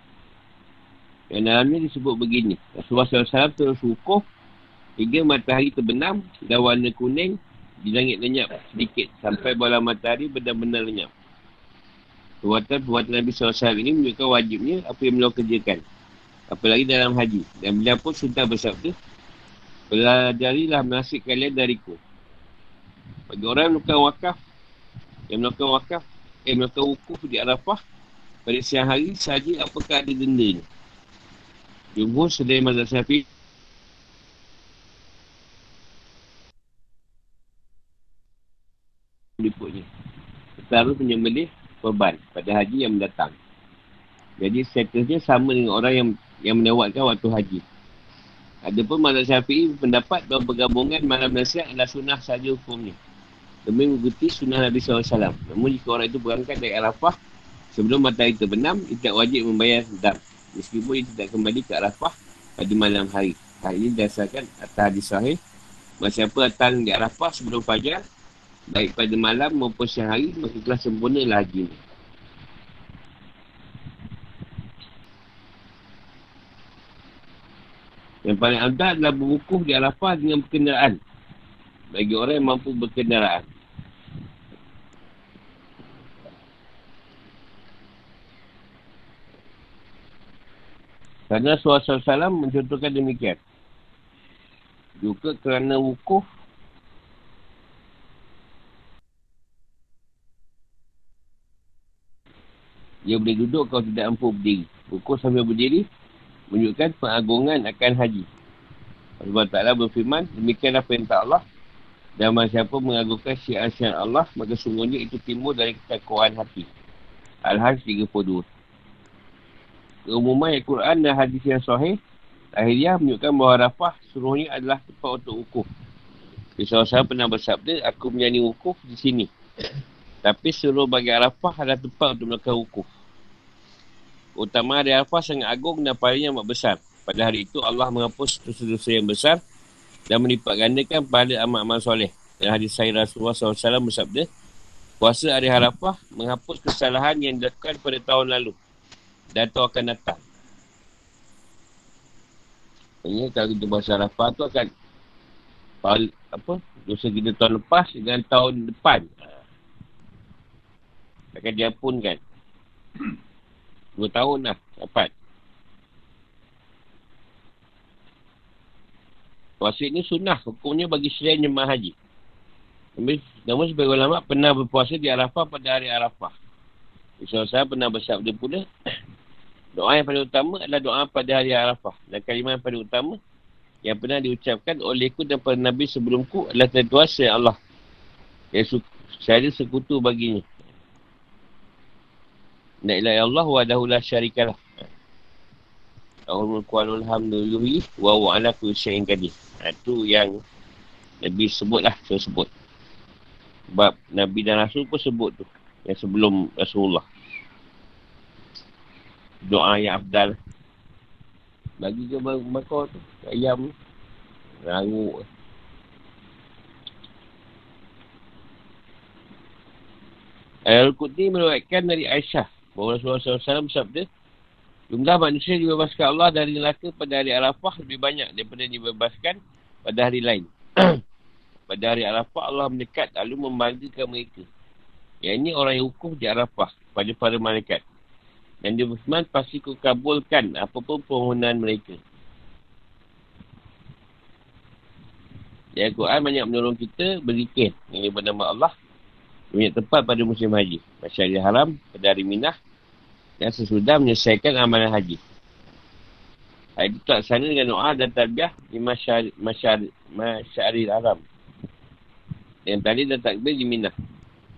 Yang dalamnya disebut begini. Rasulullah SAW terus wukuf Hingga matahari terbenam dan warna kuning di langit lenyap sedikit sampai bola matahari benar-benar lenyap. Perbuatan-perbuatan Nabi SAW ini menunjukkan wajibnya apa yang beliau kerjakan. Apalagi dalam haji. Dan beliau pun sudah bersabda, Pelajarilah menasik kalian dariku. Bagi orang yang melakukan wakaf, yang melakukan wakaf, eh melakukan wukuf di Arafah, pada siang hari sahaja apakah ada denda ni. Jumhur sedang mazhab syafi'i Serta menyembelih korban pada haji yang mendatang. Jadi statusnya sama dengan orang yang yang melewatkan waktu haji. Ada pun mazhab syafi'i pendapat bahawa pergabungan malam nasihat adalah sunnah sahaja hukumnya. Demi mengikuti sunnah Nabi SAW. Namun jika orang itu berangkat dari Arafah sebelum matahari terbenam, ia tidak wajib membayar dam. Meskipun ia tidak kembali ke Arafah pada malam hari. Hal ini dasarkan atas hadis sahih. Siapa datang di Arafah sebelum fajar, baik pada malam maupun siang hari maka telah sempurna ni yang paling abdah adalah berwukuf di Arafah dengan berkendaraan bagi orang yang mampu berkendaraan Kerana Rasulullah SAW mencontohkan demikian. Juga kerana wukuf Dia boleh duduk kalau tidak mampu berdiri. Ukur sambil berdiri menunjukkan pengagungan akan haji. Allah Ta'ala berfirman, demikianlah perintah Allah. Dan siapa mengagungkan syiar-syiar Allah, maka sungguhnya itu timbul dari ketakuan hati. Al-Hajj 32. Keumuman Al-Quran dan hadis yang sahih, akhirnya menunjukkan bahawa Rafah seluruhnya adalah tempat untuk wukuf. Saya pernah bersabda, aku menjadi wukuf di sini. Tapi seluruh bagi Arafah adalah tempat untuk melakukan wukuf utama hari Arafah sangat agung dan pahalanya amat besar. Pada hari itu Allah menghapus dosa-dosa yang besar dan melipat gandakan pada amat-amat soleh. Dan hadis saya Rasulullah SAW bersabda, puasa hari Arafah menghapus kesalahan yang dilakukan pada tahun lalu dan tahun akan datang. Ini kalau kita puasa Arafah tu akan apa dosa kita tahun lepas dengan tahun depan. Akan diampunkan. Dua tahun lah dapat. Puasa ni sunnah. Hukumnya bagi selain jemaah haji. Namun sebagai ulama pernah berpuasa di Arafah pada hari Arafah. Saya pernah bersabda pula. Doa yang paling utama adalah doa pada hari Arafah. Dan kalimah yang paling utama yang pernah diucapkan olehku dan para Nabi sebelumku adalah tertuasa Allah. Yang saya ada sekutu baginya. La ilaha Allah wa adahu la syarikalah. Alhamdulillahi wa wa ala kulli syai'in qadir. Itu yang Nabi sebut lah, saya sebut. Sebab Nabi dan Rasul pun sebut tu. Yang sebelum Rasulullah. doa yang afdal. Bagi ke bakar tu, ayam rangu. Al-Qudni meruatkan dari Aisyah bahawa Rasulullah SAW bersabda Jumlah manusia dibebaskan Allah dari neraka pada hari Arafah lebih banyak daripada dibebaskan pada hari lain. pada hari Arafah Allah mendekat lalu membanggakan mereka. Yang ini orang yang hukum di Arafah pada para malaikat. Dan dia berfirman pasti ku kabulkan apapun permohonan mereka. Ya Quran banyak menolong kita berzikir yang disebut nama Allah. Banyak tempat pada musim haji. Masyarakat haram pada hari minah. Dan sesudah menyelesaikan amalan haji. Hari itu tak sana dengan doa dan tarbiah di masyarakat haram. Yang tadi dan takbir di minah.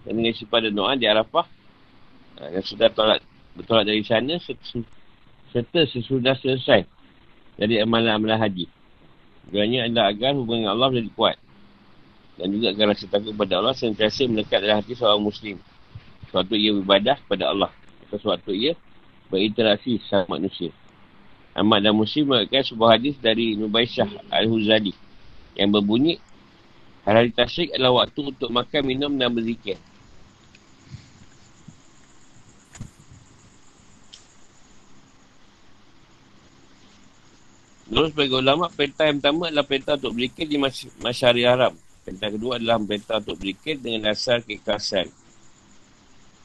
Dan dengan sifat doa di Arafah. Dan sudah tolak bertolak dari sana serta sesudah selesai dari amalan-amalan haji. Tujuannya adalah agar hubungan Allah menjadi kuat. Dan juga agar rasa takut kepada Allah sentiasa melekat dalam hati seorang Muslim. Suatu ia beribadah kepada Allah. Atau suatu ia berinteraksi sama manusia. Ahmad dan Muslim mengatakan sebuah hadis dari Nubaisyah Al-Huzali yang berbunyi Hari-hari tasyrik adalah waktu untuk makan, minum dan berzikir. Menurut sebagai ulama, perintah yang pertama adalah perintah untuk berzikir di masyarakat haram. Perintah kedua adalah perintah untuk berzikir dengan asal keikhlasan.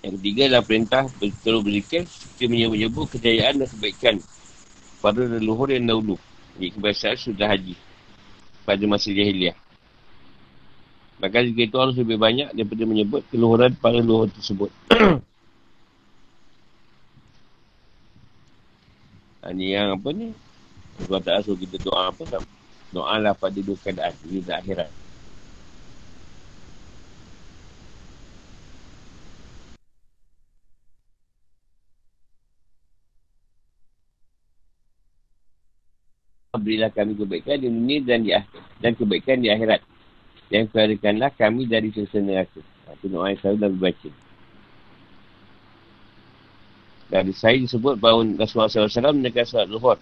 Yang ketiga adalah perintah betul berzikir seperti menyebut-nyebut kejayaan dan kebaikan pada leluhur yang dahulu. Ini kebiasaan sudah haji pada masa jahiliah. Maka jika itu harus lebih banyak daripada menyebut keluhuran para leluhur tersebut. Ini yang apa ni? Allah Ta'ala suruh kita doa apa tak? Doa lah pada dua keadaan Ini akhirat Berilah kami kebaikan di dunia dan di dan kebaikan di akhirat. Dan kelarikanlah kami dari sesa neraka. Itu doa yang selalu dah berbaca. Dan saya disebut bahawa Rasulullah SAW menekan surat luhur.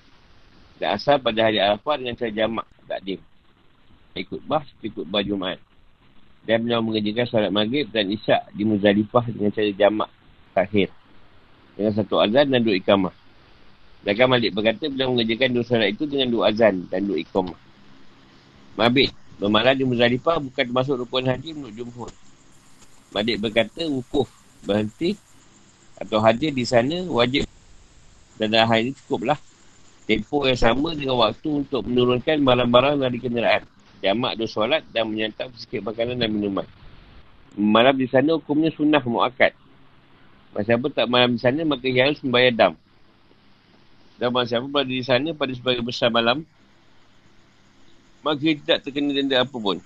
Dan asal pada hari Arafah dengan cara jamak takdim. Ikut bah, ikut bah Jumaat. Dan beliau mengerjakan solat maghrib dan isyak di Muzalifah dengan cara jamak takhir. Dengan satu azan dan dua ikamah. Dan kan Malik berkata beliau mengerjakan dua solat itu dengan dua azan dan dua ikamah. Mabit, bermalam di Muzalifah bukan termasuk rukun haji menurut jumhur. Malik berkata wukuf berhenti atau hadir di sana wajib dan dah hari ini cukuplah tempoh yang sama dengan waktu untuk menurunkan barang-barang dari kenderaan. Jamak dua solat dan menyantap sikit makanan dan minuman. Malam di sana hukumnya sunnah mu'akad. Masa apa tak malam di sana, maka ia harus membayar dam. Dan masa apa berada di sana pada sebagai besar malam, maka tidak terkena denda apa pun.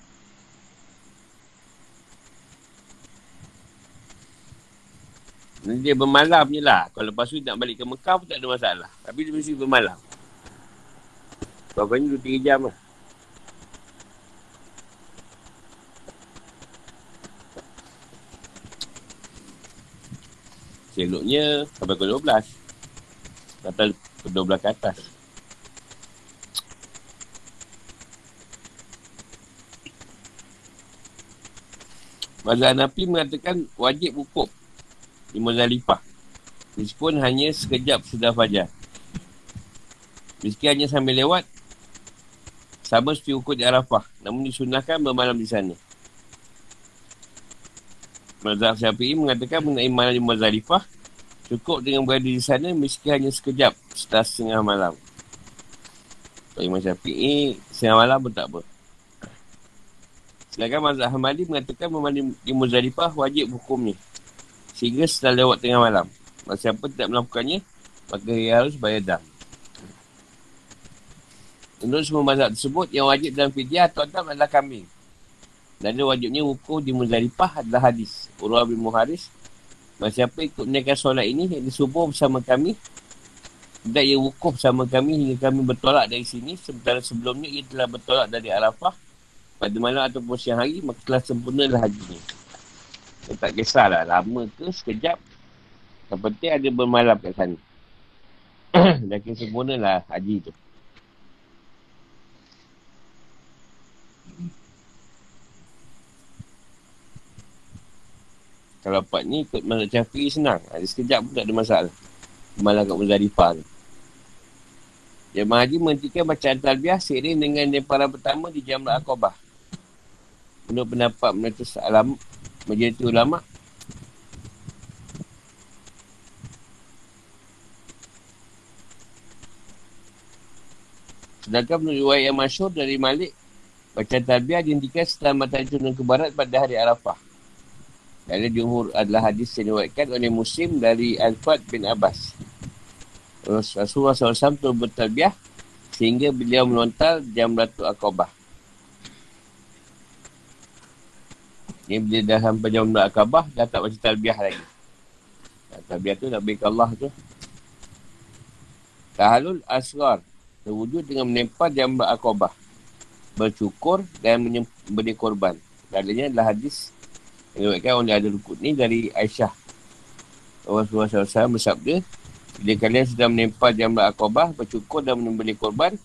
Dia bermalam je lah. Kalau lepas tu nak balik ke Mekah pun tak ada masalah. Tapi dia mesti bermalam. Pokoknya 2-3 jam lah. Seloknya sampai ke 12. Kata ke 12 ke atas. Mazhab Nabi mengatakan wajib wukuf di Muzalifah. Meskipun hanya sekejap sudah fajar. Meski hanya sambil lewat, sama seperti ukur di Arafah. Namun disunahkan bermalam di sana. Mazhab Syafi'i mengatakan mengenai malam di Mazalifah cukup dengan berada di sana meski hanya sekejap setelah setengah malam. Bagi Imam Syafi'i, setengah malam pun tak apa. Sedangkan Mazhab Hamadi mengatakan memandang di Muzalifah wajib hukumnya. Sehingga setelah lewat tengah malam. Masa siapa tidak melakukannya, maka ia harus bayar dam. Menurut semua mazhab tersebut, yang wajib dalam fidyah atau adam adalah kambing. Dan dia wajibnya wukuf di Muzalifah adalah hadis. Urwah bin Muharis. Masa siapa ikut menaikkan solat ini, yang disubuh bersama kami, tidak ia wukuf bersama kami hingga kami bertolak dari sini. Sementara sebelumnya ia telah bertolak dari Arafah pada malam ataupun siang hari, maka telah sempurnalah hajinya. Dia tak kisahlah, lama ke sekejap. Yang penting ada bermalam kat sana. dah kira sempurna lah haji tu. Kalau empat ni ikut mazhab syafi'i senang. Ada sekejap pun tak ada masalah. Malah kat Muzdalifah tu. Jemaah haji menghentikan bacaan talbiah seiring dengan lemparan pertama di Jamrat Aqabah. Menurut pendapat menetus alam majoriti ulama' Sedangkan menurut riwayat yang masyur dari Malik, bacaan talbiah dihentikan setelah matahari turun ke barat pada hari Arafah. Kerana jumhur adalah hadis yang diwakilkan oleh Muslim dari Al-Fad bin Abbas. Rasulullah SAW tu bertalbiah sehingga beliau melontar jam Ratu Aqabah. Ini bila dah sampai jam Ratu Aqabah, dah tak baca talbiah lagi. Talbiah tu nak berikan Allah tu. Tahalul Asrar terwujud dengan menempah jam Ratu Aqabah. Bercukur dan menyembeli korban. Dalilnya adalah hadis Diriwayatkan oleh ada lukut ni dari Aisyah. Rasulullah SAW bersabda, bila kalian sudah menempah jambat akobah, bercukur dan menyembeli korban,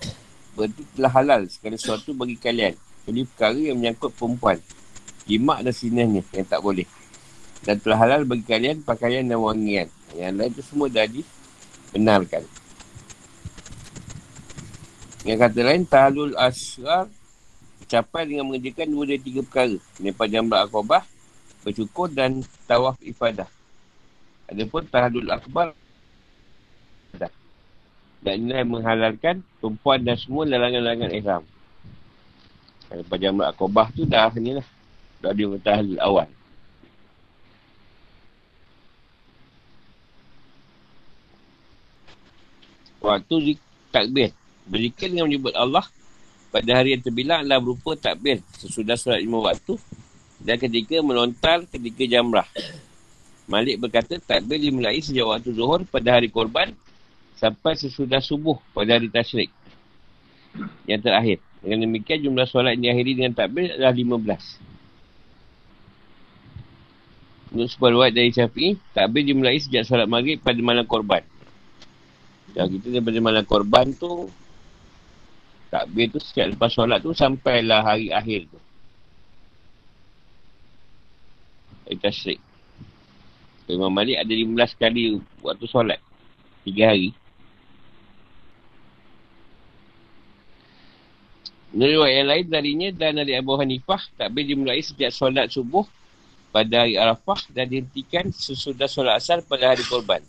berarti telah halal sekali sesuatu bagi kalian. Jadi perkara yang menyangkut perempuan. Jimat dan sinahnya yang tak boleh. Dan telah halal bagi kalian pakaian dan wangian. Yang lain itu semua dah dibenarkan. Yang kata lain, tahlul asrar capai dengan mengerjakan dua dari tiga perkara. Menempah jambat akobah, bersyukur dan tawaf ifadah. Adapun tahadul akbar dan ini menghalalkan perempuan dan semua larangan-larangan ihram. Pada jamak akobah tu dah ni lah. Dah dia tahlil awal. Waktu takbir. Berzikir dengan menyebut Allah pada hari yang terbilang adalah berupa takbir sesudah solat lima waktu dan ketika melontar ketika jamrah. Malik berkata takbir dimulai sejak waktu zuhur pada hari korban sampai sesudah subuh pada hari tashrik. Yang terakhir. Dengan demikian jumlah solat yang diakhiri dengan takbir adalah 15. Menurut sebuah ruat dari Syafi'i, takbir dimulai sejak solat maghrib pada malam korban. Dan kita daripada malam korban tu, takbir tu sejak lepas solat tu sampailah hari akhir tu. Hari Tashrik. Imam Malik ada 15 kali waktu solat. 3 hari. Menurut yang lain darinya dan dari Abu Hanifah, takbir dimulai sejak solat subuh pada hari Arafah dan dihentikan sesudah solat asar pada hari korban.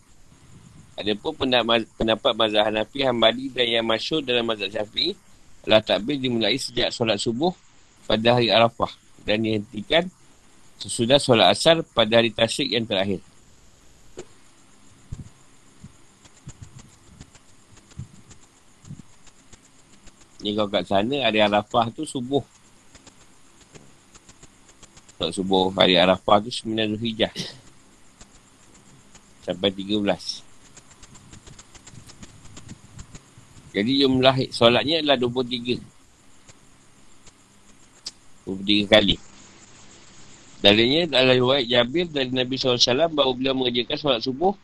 Ada pun pendapat mazhab Hanafi, Hanbali dan yang masyur dalam mazhab Syafi'i adalah takbir dimulai sejak solat subuh pada hari Arafah dan dihentikan sesudah solat asar pada hari tasyik yang terakhir. Ni kau kat sana, hari Arafah tu subuh. Solat subuh hari Arafah tu 9 Hijjah. Sampai 13. Jadi jumlah solatnya adalah 23. 23 kali. Dalilnya adalah riwayat Jabir dari Nabi SAW bahawa beliau mengerjakan solat subuh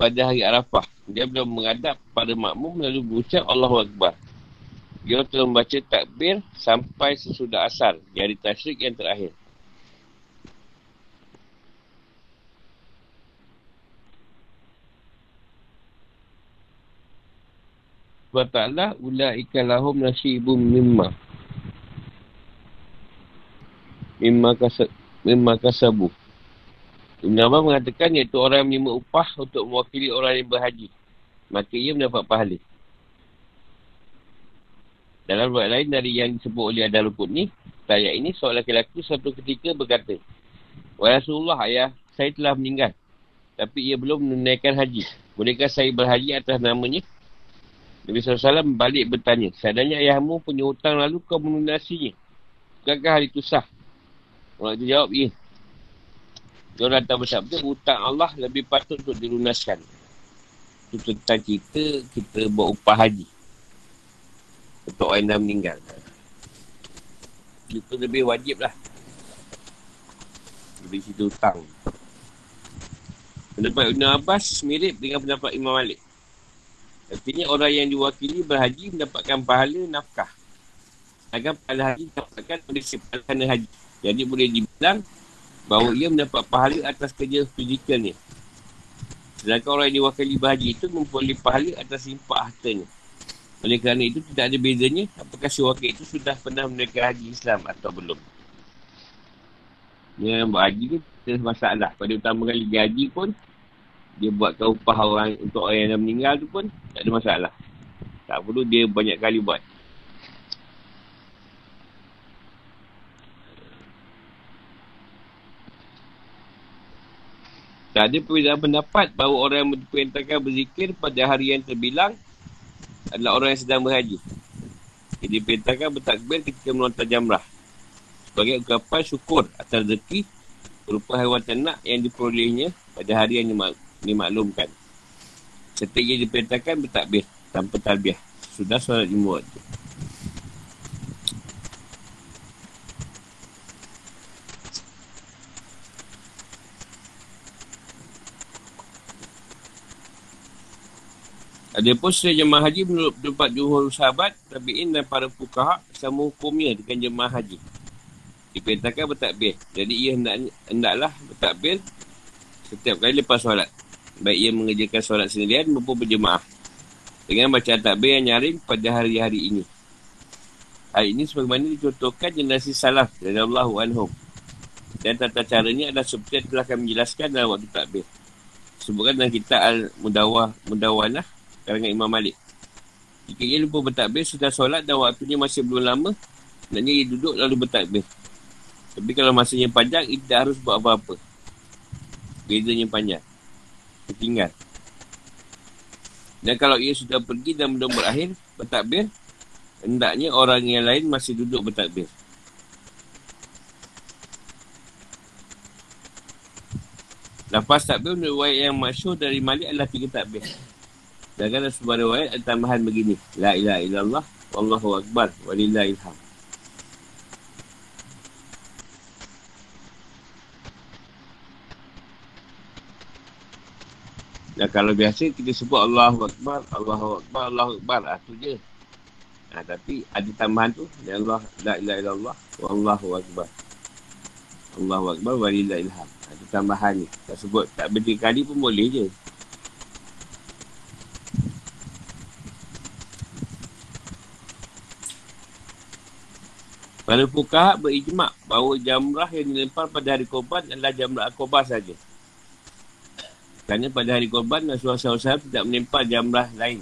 pada hari Arafah. Dia belum menghadap pada makmum lalu berucap Allahu Akbar. Dia telah membaca takbir sampai sesudah asar di hari tasyrik yang terakhir. Sebab taklah ula'ika lahum nasibum mimma. Mimma kasat memang kasabu. Ibn Abbas mengatakan iaitu orang yang menerima upah untuk mewakili orang yang berhaji. Maka ia mendapat pahala. Dalam buat lain dari yang disebut oleh Adal Rukun ni, saya ini seorang lelaki satu ketika berkata, Wahai Rasulullah, ayah saya telah meninggal. Tapi ia belum menunaikan haji. Bolehkah saya berhaji atas namanya? Nabi SAW balik bertanya, Seadanya ayahmu punya hutang lalu kau menunasinya. Bukankah hari itu sah? Orang itu jawab, ya. Dia orang datang bersabda, hutang Allah lebih patut untuk dilunaskan. Itu tentang kita, kita buat upah haji. Untuk orang yang meninggal. Itu lebih wajib lah. Lebih situ hutang. Pendapat Ibn Abbas mirip dengan pendapat Imam Malik. Artinya orang yang diwakili berhaji mendapatkan pahala nafkah. Agar pahala haji dapatkan oleh pahala haji. Jadi boleh dibilang bahawa ia mendapat pahala atas kerja fizikal ni. Sedangkan orang yang diwakili berhaji itu memperoleh pahala atas impak hartanya. Oleh kerana itu tidak ada bezanya apakah si wakil itu sudah pernah menaikkan haji Islam atau belum. Yang berhaji tu ada masalah. Pada utama kali dia haji pun dia buatkan upah orang untuk orang yang dah meninggal tu pun tak ada masalah. Tak perlu dia banyak kali buat. Tak ada perbezaan pendapat bahawa orang yang diperintahkan berzikir pada hari yang terbilang adalah orang yang sedang berhaji. Dia diperintahkan bertakbir ketika melontar jamrah. Sebagai ungkapan syukur atas rezeki berupa haiwan ternak yang diperolehnya pada hari yang dimaklumkan. Serta ia diperintahkan bertakbir tanpa talbiah. Sudah solat lima waktu. Ada pun setelah jemaah haji menurut tempat juhur sahabat, tabi'in dan para fukaha sama hukumnya dengan jemaah haji. Diperintahkan bertakbir. Jadi ia hendak, hendaklah bertakbir setiap kali lepas solat. Baik ia mengerjakan solat sendirian maupun berjemaah. Dengan bacaan takbir yang nyaring pada hari-hari ini. Hari ini sebagaimana dicontohkan generasi salaf dari Allah anhum. Dan tata caranya adalah seperti yang telah kami jelaskan dalam waktu takbir. Sebutkan dalam kitab Al-Mudawah Mudawanah kalangan Imam Malik. Jika ia lupa bertakbir sudah solat dan waktunya masih belum lama, hendaknya ia duduk lalu bertakbir. Tapi kalau masanya panjang, ia tidak harus buat apa-apa. Bezanya panjang. Tertinggal. Dan kalau ia sudah pergi dan belum berakhir bertakbir, hendaknya orang yang lain masih duduk bertakbir. Lepas takbir, menurut yang masyur dari Malik adalah tiga takbir. Kan sebuah riwayat ada tambahan begini. La ilaha illallah. Wallahu akbar. Walillahilham. Dan kalau biasa kita sebut Allahu Akbar, Allahu Akbar, Allahu Akbar. Ah, tu je. Ha, tapi ada tambahan tu. Ya Allah, la ilaha illallah. Wallahu Akbar. Allahu Akbar, walillahilham. Ada tambahan ni. Tak sebut, tak bertiga kali pun boleh je. Para fukaha berijmak bahawa jamrah yang dilempar pada hari korban adalah jamrah akobah saja. Kerana pada hari korban Rasulullah SAW tidak melempar jamrah lain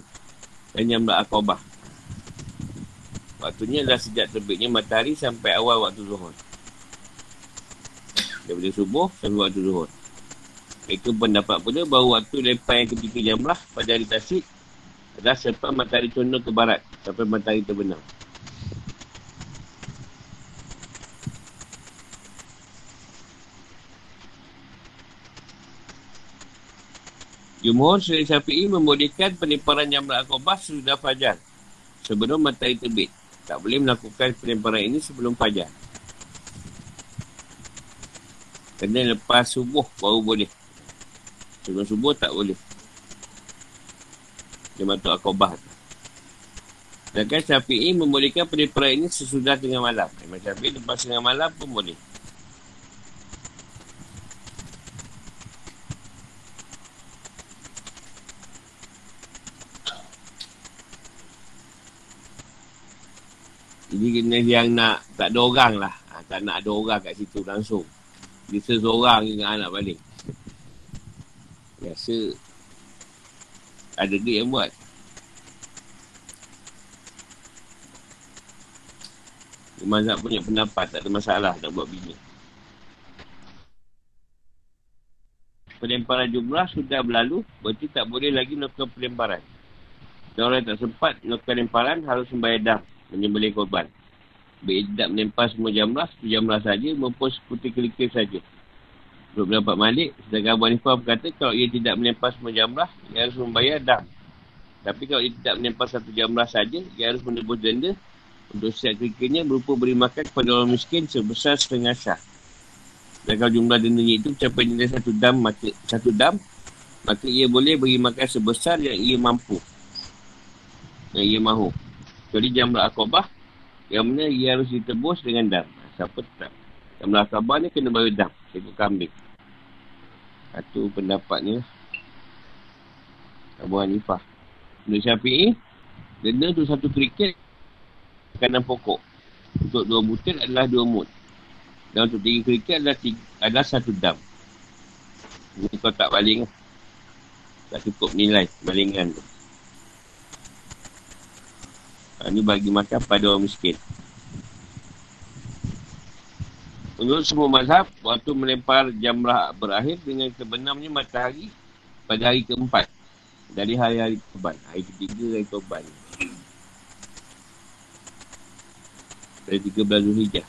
dan jamrah akobah. Waktunya adalah sejak terbitnya matahari sampai awal waktu zuhur. Daripada subuh sampai waktu zuhur. Mereka pendapat pula bahawa waktu lempar yang ketika jamrah pada hari tasik adalah selepas matahari condong ke barat sampai matahari terbenam. Jumhur Syekh Syafi'i membolehkan pelemparan jamrah akobah sudah fajar. Sebelum matahari terbit. Tak boleh melakukan pelemparan ini sebelum fajar. Kena lepas subuh baru boleh. Sebelum subuh tak boleh. Jemaah akobah tu. Sedangkan Syafi'i membolehkan pelemparan ini sesudah tengah malam. Imam Syafi'i lepas tengah malam pun boleh. Jadi kena yang nak tak ada orang lah. Ha, tak nak ada orang kat situ langsung. Dia seseorang dengan anak balik. Biasa ada dia yang buat. Mazhab punya pendapat tak ada masalah nak buat bini. Pelemparan jumlah sudah berlalu, berarti tak boleh lagi melakukan pelemparan. Dan orang tak sempat melakukan pelemparan harus membayar dah menyembelih korban. Baik tidak menempah semua jamrah, satu jamrah saja maupun seperti kelikir saja. Untuk mendapat malik, sedangkan Abu Hanifah berkata kalau ia tidak menempah semua jamrah, ia harus membayar dam. Tapi kalau ia tidak menempah satu jamrah saja, ia harus menebus denda untuk setiap kelikirnya berupa beri makan kepada orang miskin sebesar setengah syah. Dan kalau jumlah dendanya itu mencapai nilai satu dam, maka, satu dam, maka ia boleh beri makan sebesar yang ia mampu. yang ia mahu. Jadi jamrah akobah, yang mana ia harus ditebus dengan dam. Siapa tak? Jamrah akobah ni kena bayar dam. Ikut kambing. Itu pendapatnya. Abu Hanifah. Untuk Syafi'i, denda tu satu kriket kanan pokok. Untuk dua butir adalah dua mut. Dan untuk tiga kriket adalah, tiga, adalah satu dam. Ini kau tak baling. Tak cukup nilai balingan tu. Ini bagi makan pada orang miskin. Menurut semua mazhab, waktu melempar jamrah berakhir dengan kebenamnya matahari pada hari keempat. Dari hari-hari korban. Hari ketiga, hari korban. Dari 13 Zulhijjah.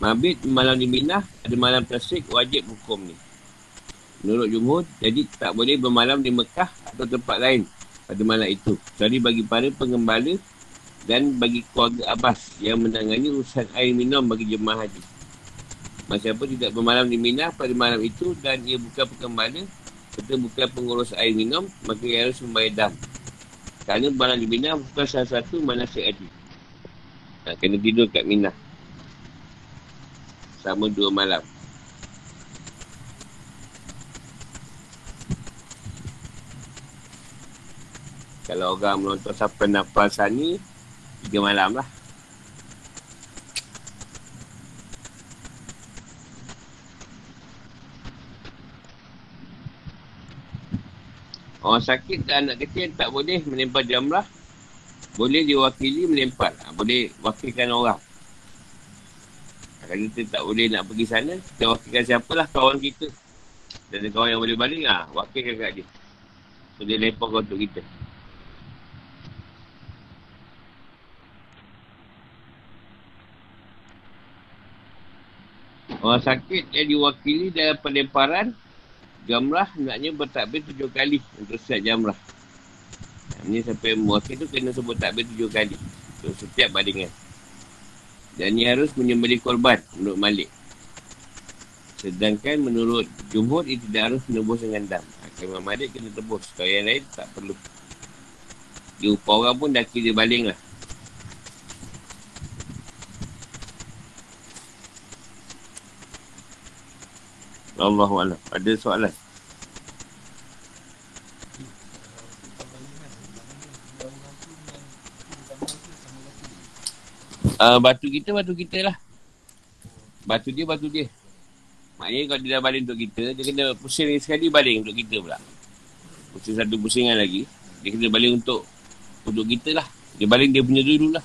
Mabit malam di Minah, ada malam tasik, wajib hukum ni. Menurut Jumhur, jadi tak boleh bermalam di Mekah atau tempat lain pada malam itu. Kecuali bagi para pengembala dan bagi keluarga Abbas yang menangani urusan air minum bagi jemaah haji. Masa apa tidak bermalam di Mina pada malam itu dan ia bukan pengembala atau bukan pengurus air minum, maka ia harus membayar dam. Kerana bermalam di Mina bukan salah satu manasik haji. Kena tidur kat Mina. Sama dua malam. Kalau orang menonton siapa nafas ni, tiga malam lah. Orang sakit dan anak kecil tak boleh melempar jamrah. Boleh diwakili melempar. Ha, boleh wakilkan orang. Kalau kita tak boleh nak pergi sana, kita wakilkan siapalah kawan kita. Dan kawan yang boleh balik, ha, wakilkan kat dia. So dia lempar untuk kita. Orang sakit yang diwakili dalam pelemparan Jamrah naknya bertakbir tujuh kali Untuk setiap jamrah. Ini sampai mewakil tu kena sebut takbir tujuh kali. Untuk setiap balingan Dan ia harus menyembeli korban Menurut Malik. Sedangkan menurut Jumhur Ia tidak harus menebus dengan dam. Imam Malik kena tebus. Kalau yang lain tak perlu. Dia upah orang pun dah kira baling lah Allah Allah. Ada soalan? Uh, batu kita, batu kita lah. Batu dia, batu dia. Maknanya kalau dia dah baling untuk kita, dia kena pusing sekali baling untuk kita pula. Pusing satu pusingan lagi. Dia kena baling untuk untuk kita lah. Dia baling dia punya dulu lah.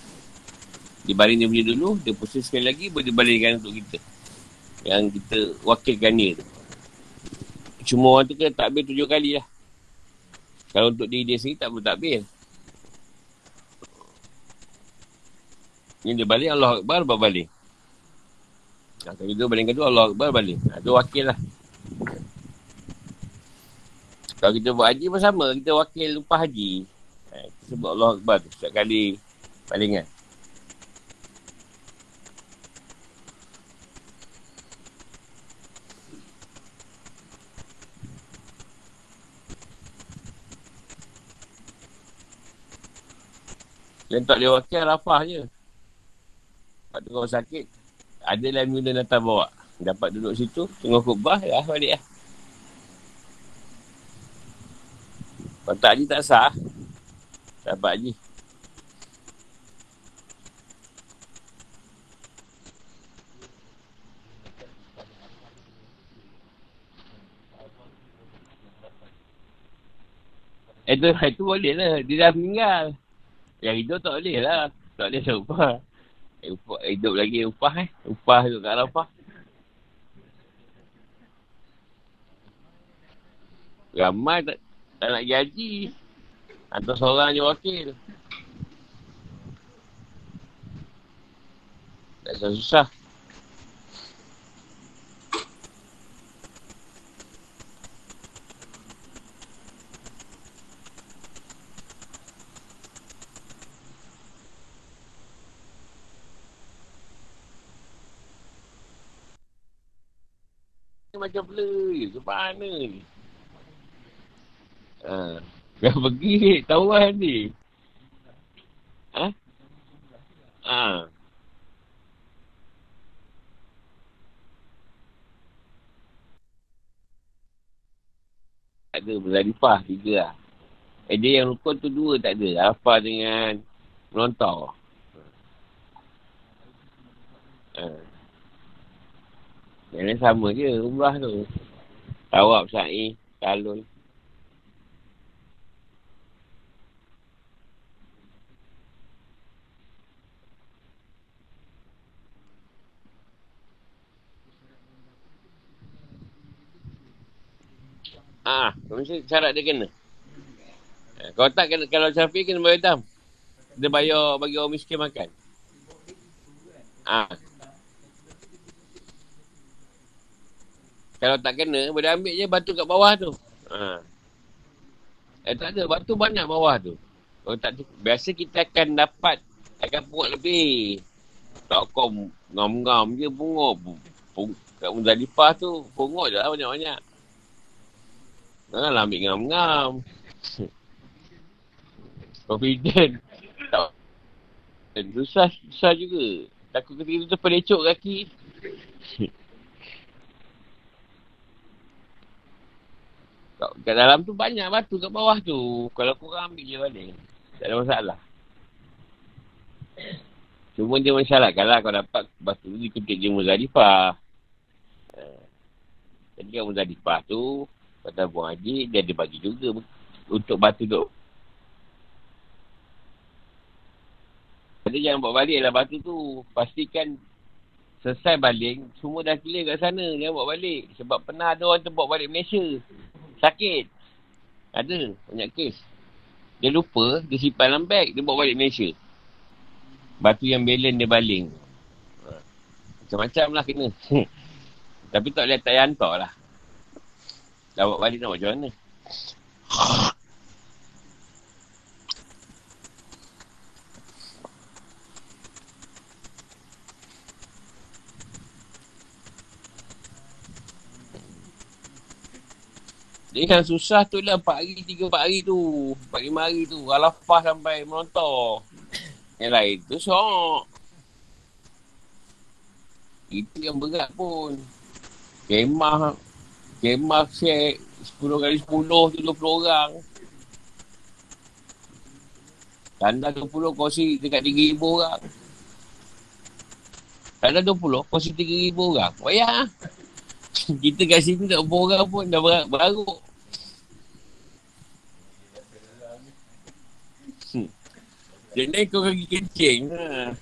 Dia baling dia punya dulu, dia pusing sekali lagi, boleh dia balingkan untuk kita yang kita wakilkan dia tu. Cuma orang tu kena takbir tujuh kali lah. Kalau untuk diri dia sendiri tak perlu takbir. Ini dia balik Allah Akbar baru balik. Nah, kalau kita balik kedua Allah Akbar balik. Nah, tu wakil lah. Kalau kita buat haji pun sama. Kita wakil upah haji. Nah, kita sebut Allah Akbar tu. Setiap kali balingan. Dan tak boleh wakil Arafah je. Lepas tu kalau sakit, ada lah mula datang bawa. Dapat duduk situ, tengok khutbah, ya balik lah. Kalau tak tak sah. Dapat haji. Itu, itu boleh lah. Dia dah meninggal. Yang hidup tak boleh lah. Tak boleh saya upah. Eh, upah. Hidup lagi upah eh. Upah tu kat Arafah. Ramai tak, tak nak gaji. Atau seorang je wakil. Tak susah. macam blur je. Ke mana ni? Ha. Dah pergi tahu ni. Ha? Ha. Tak ada berlarifah tiga lah. Eh dia yang rukun tu dua tak ada. Apa dengan melontar. Ha. Uh. Yang sama je umrah tu. Tawab sa'i, talun. Ah, mesti syarat dia kena. Eh, kalau tak kena, kalau Syafiq kena bayar dam. Dia bayar bagi orang miskin makan. Ah. Kalau tak kena, boleh ambil je batu kat bawah tu. Ha. Eh tak ada, batu banyak bawah tu. Kalau tak biasa kita akan dapat akan pungut lebih. Tak kau ngam-ngam je pungut. Pung, kat Muzalifah tu pungut je lah banyak-banyak. Janganlah ambil ngam-ngam. Confident. Tak. Susah, susah juga. Takut ketika tu pelecok kaki. kat dalam tu banyak batu kat bawah tu. Kalau korang ambil je balik. Tak ada masalah. Cuma dia masyarakat lah kalau dapat batu tu diketik je Muzalifah. Eh, jadi kan Muzalifah tu pada buang haji, dia ada bagi juga untuk batu tu. Jadi jangan bawa balik lah batu tu. Pastikan selesai balik, semua dah clear kat sana. Jangan bawa balik. Sebab pernah ada orang tu bawa balik Malaysia. Sakit. Ada. Banyak kes. Dia lupa, dia simpan dalam beg, dia bawa balik Malaysia. Batu yang belen dia baling. Macam-macam lah kena. Tapi tak boleh tak hantar lah. Dah buat balik nak macam mana? Dia yang susah tu lah 4 hari, 3 4 hari tu. 4 5 hari tu. Alafah sampai menontor. Yang lain tu sok. Itu yang berat pun. Kemah Kemah set 10 kali 10 tu 20 orang. Tanda 20 kursi dekat 3,000 orang. Tanda 20 kursi 3,000 orang. Wayah. Kita kat sini tak berapa orang pun dah ber- beraruk. Hmm. Jadi kau kaki kencing. Ha.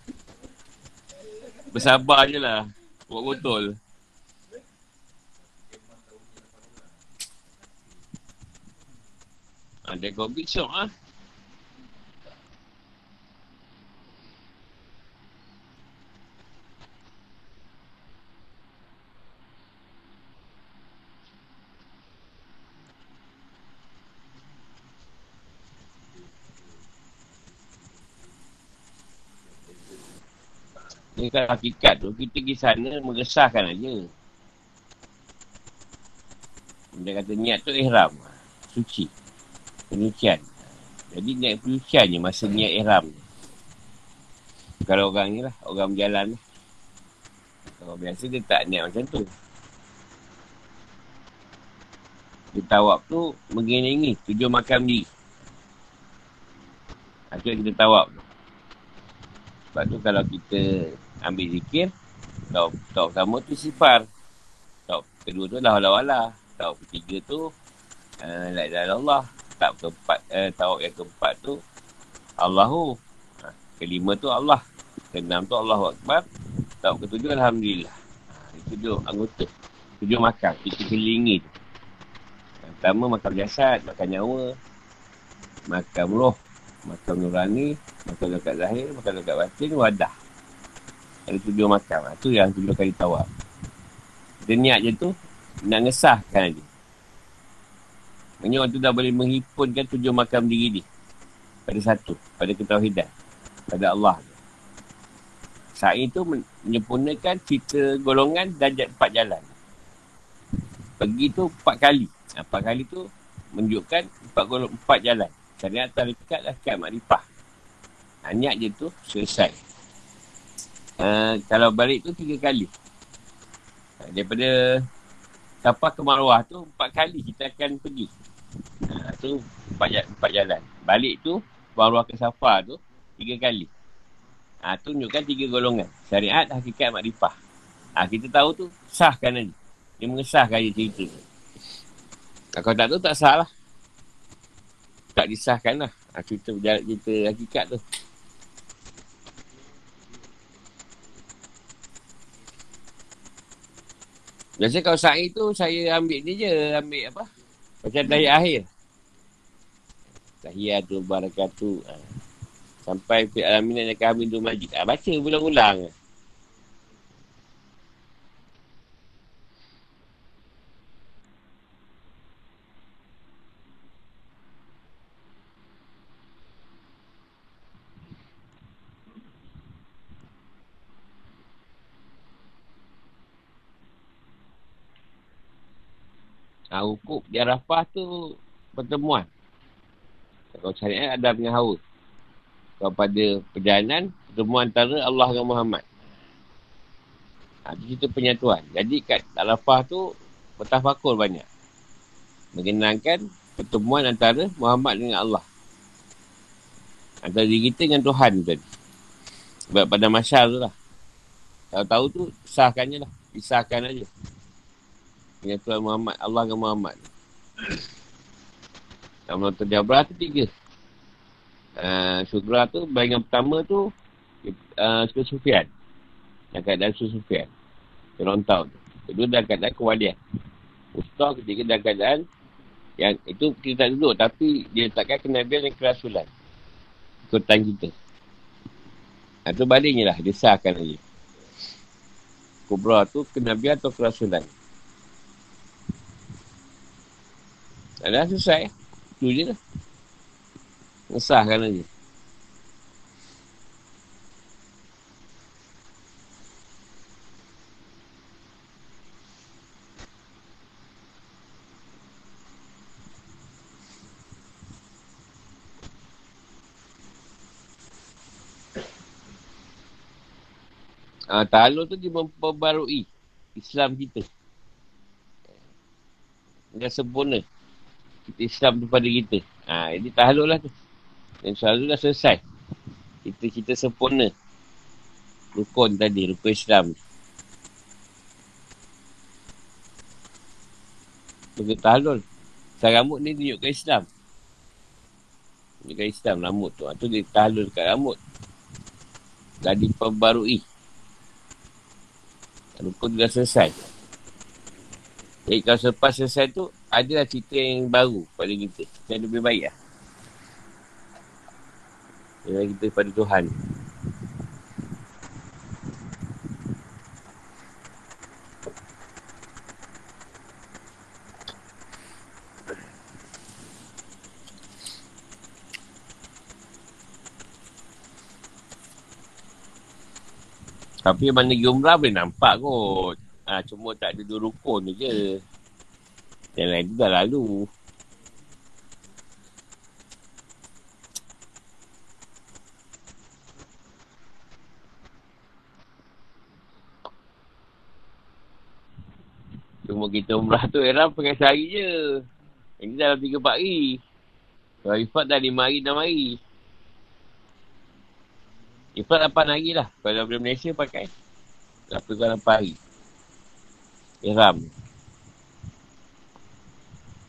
Bersabar je lah. Buat botol. Ada ah, COVID shock ah. Ini kan hakikat tu, kita pergi sana mengesahkan aja. Dia kata niat tu ihram. Suci penyucian. Jadi niat penyucian je masa niat ihram. Kalau orang ni lah, orang berjalan lah. Kalau biasa dia tak niat macam tu. Dia tawab tu mengiringi tujuh makam ni. Itu kita tawab tu. Sebab tu kalau kita ambil zikir, tawab, tawab pertama tu sifar. Tawab kedua tu lah wala-wala. Tawab ketiga tu, uh, la Allah tahap keempat eh, tahap yang keempat tu Allahu. Ha, kelima tu Allah. Keenam tu Allahu Akbar. Tahap ketujuh Alhamdulillah. Ha, itu tujuh anggota. Tujuh makan kita kelingi tu. Yang pertama makan jasad makan nyawa makan roh makan nurani makan dekat zahir makan dekat batin wadah ada tujuh makan ha, tu yang tujuh kali tawar dia niat je tu nak ngesahkan aja Maksudnya orang tu dah boleh menghimpunkan tujuh makam diri ni. Pada satu. Pada ketauhidan. Pada Allah. Sa'i tu menyempurnakan cerita golongan dan empat jalan. Pergi tu empat kali. Ha, empat kali tu menunjukkan empat empat jalan. Syariat tarikat lah kat makrifah. Niat je tu selesai. Uh, kalau balik tu tiga kali. Daripada Safar ke Marwah tu empat kali kita akan pergi. Ha, tu empat, empat jalan. Balik tu Marwah ke Safar tu tiga kali. Ha, tu tunjukkan tiga golongan. Syariat, hakikat, makrifah. Ha, kita tahu tu sahkan aja. Dia mengesahkan aja cerita tu. Kalau tak tu tak sah lah. Tak disahkan lah. Ha, cerita, cerita hakikat tu. Biasa kalau sa'i tu saya ambil ni je. Ambil apa? Macam tahiyat akhir. Tahiyatul barakatuh. Ha. Sampai fi alamin dan kami tu majid. Ha, baca ulang-ulang. Hukuk di Arafah tu pertemuan. Kalau syariat ada dengan haus. Kalau pada perjalanan, pertemuan antara Allah dan Muhammad. Ha, itu penyatuan. Jadi kat Arafah tu, bertafakur banyak. Mengenangkan pertemuan antara Muhammad dengan Allah. Antara diri kita dengan Tuhan tadi. Sebab pada masyarakat tu lah. Kalau tahu tu, sahkannya lah. Pisahkan aja dengan Tuhan Muhammad, Allah dengan Muhammad. Yang menonton Jabra tu tiga. Uh, Syugra tu, bayangan pertama tu, uh, Sufian. Yang keadaan Syukur Sufian. Kerontau tu. Kedua dalam keadaan kewalian. Ustaz ketiga dalam keadaan yang itu kita tak duduk tapi dia letakkan kenabian dan kerasulan. Ikutan kita. Itu baliknya lah. Dia sahkan lagi. Kubra tu kenabian atau kerasulan. Dah selesai. Itu je lah. Ngesahkan aja. Ah, Ta'aluk tu dia memperbarui Islam kita. Dia sempurna Islam kepada kita. Ha, jadi tahlul lah tu. Dan selalu dah selesai. Kita kita sempurna. Rukun tadi, rukun Islam. Rukun tahlul. Rambut ni tunjukkan Islam. Tunjukkan Islam rambut tu. Itu ha, dia tahlul kat rambut. Dah diperbarui. Rukun dah selesai. Jadi kalau selepas selesai tu, adalah cerita yang baru pada kita. Yang lebih baik lah. Yang kita pada Tuhan. Tapi mana jumlah boleh nampak kot. Ha, cuma tak ada dua rukun je. Yang lain tu dah lalu. Cuma kita umrah tu era pakai sehari je. Ini dalam tiga empat hari. Kalau Ifat dah lima hari, enam hari. Ifat lapan hari lah. Kalau dari Malaysia pakai. Lapan hari ihram.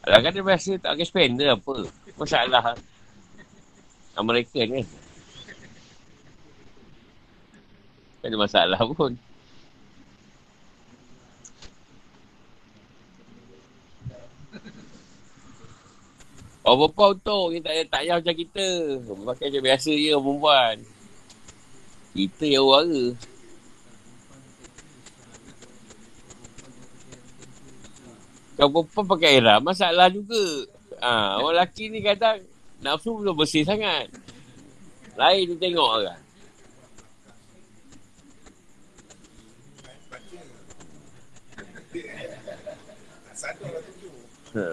Kan dia biasa tak pakai spender apa. Masalah Amerika ni. Tak ada masalah pun. Oh, perempuan untuk. Kita tak, tak payah macam kita. Pakai macam biasa je perempuan. Kita yang warga. Kalau perempuan pakai ihram, masalah juga. Ha, orang lelaki ni kadang nafsu belum bersih sangat. Lain tu tengok kan. Ha.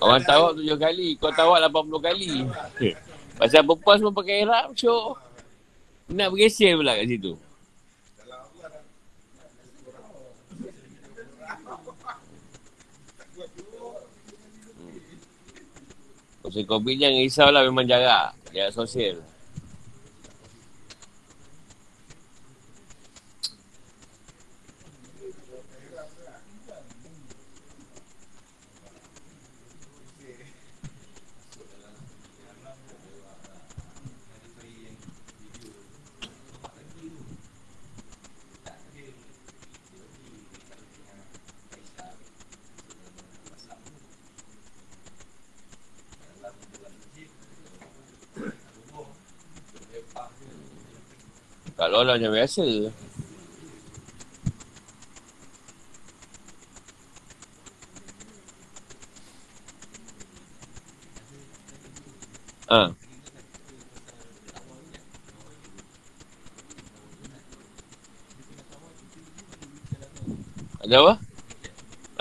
Orang tawak tujuh kali, kau tawak lapan puluh kali. Pasal perempuan semua pakai ihram, syok. Nak bergeser pula kat situ. Pasal COVID jangan risaulah memang jarak. Jarak sosial. Lah macam biasa. Ha. Ada apa?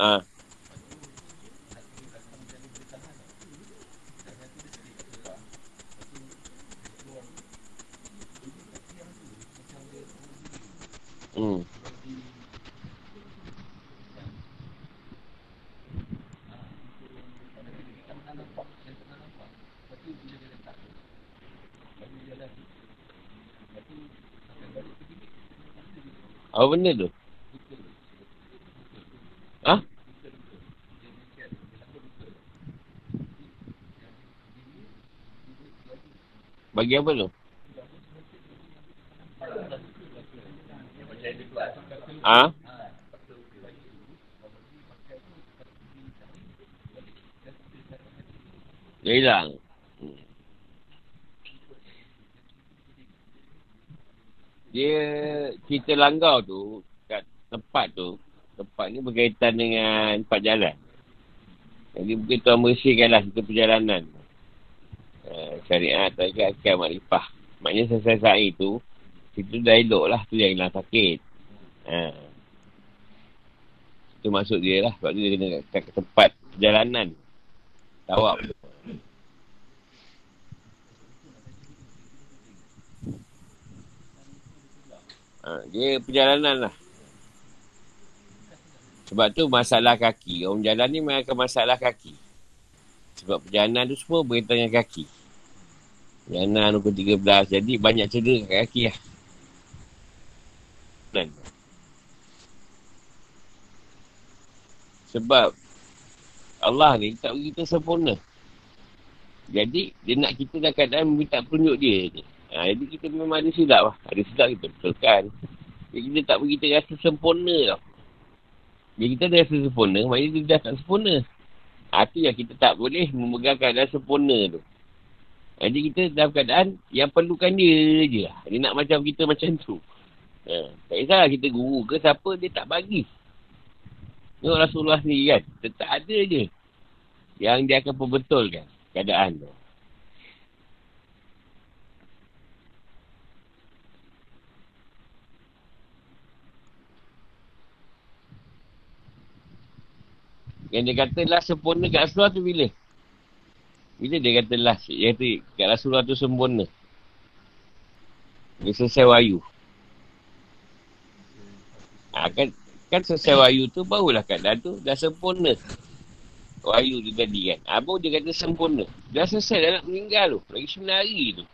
Ha. Hmm. Apa benda tu? Ha? Bagi apa tu? Ha? Dia hilang. Dia kita langgar tu kat tempat tu. Tempat ni berkaitan dengan empat jalan. Jadi mungkin tuan bersihkanlah kita perjalanan. Uh, syariat, tarikat, akal, makrifah. Maknanya selesai sa'i tu, kita dah elok lah tu yang hilang sakit. Ha. Itu maksud dia lah. Sebab dia kena kat, kat tempat perjalanan. Tawab. Ha, dia perjalanan lah. Sebab tu masalah kaki. Orang jalan ni memang akan masalah kaki. Sebab perjalanan tu semua berkaitan dengan kaki. Perjalanan rukun 13. Jadi banyak cedera kat kaki lah. Dan. Sebab Allah ni tak bagi kita sempurna. Jadi dia nak kita dalam keadaan minta penunjuk dia ni. Ha, jadi kita memang ada silap lah. Ada silap kita betulkan. Jadi kita tak bagi kita rasa sempurna tau. Bila kita dah rasa sempurna, maknanya dia dah tak sempurna. Ha, tu yang kita tak boleh memegang keadaan sempurna tu. Jadi kita dalam keadaan yang perlukan dia je lah. Dia nak macam kita macam tu. Ha, tak kisahlah kita guru ke siapa, dia tak bagi. Tengok Rasulullah sendiri kan. Tetap ada je. Yang dia akan perbetulkan keadaan tu. Yang dia kata lah sempurna kat Rasulullah tu bila? Bila dia kata lah, dia kata kat Rasulullah tu sempurna. Dia selesai wayu. Ha, kan, selesai wayu tu barulah keadaan tu dah sempurna. Wayu tu tadi kan. Ha, baru dia kata sempurna. Dah selesai dah nak meninggal tu. Lagi sembilan hari tu.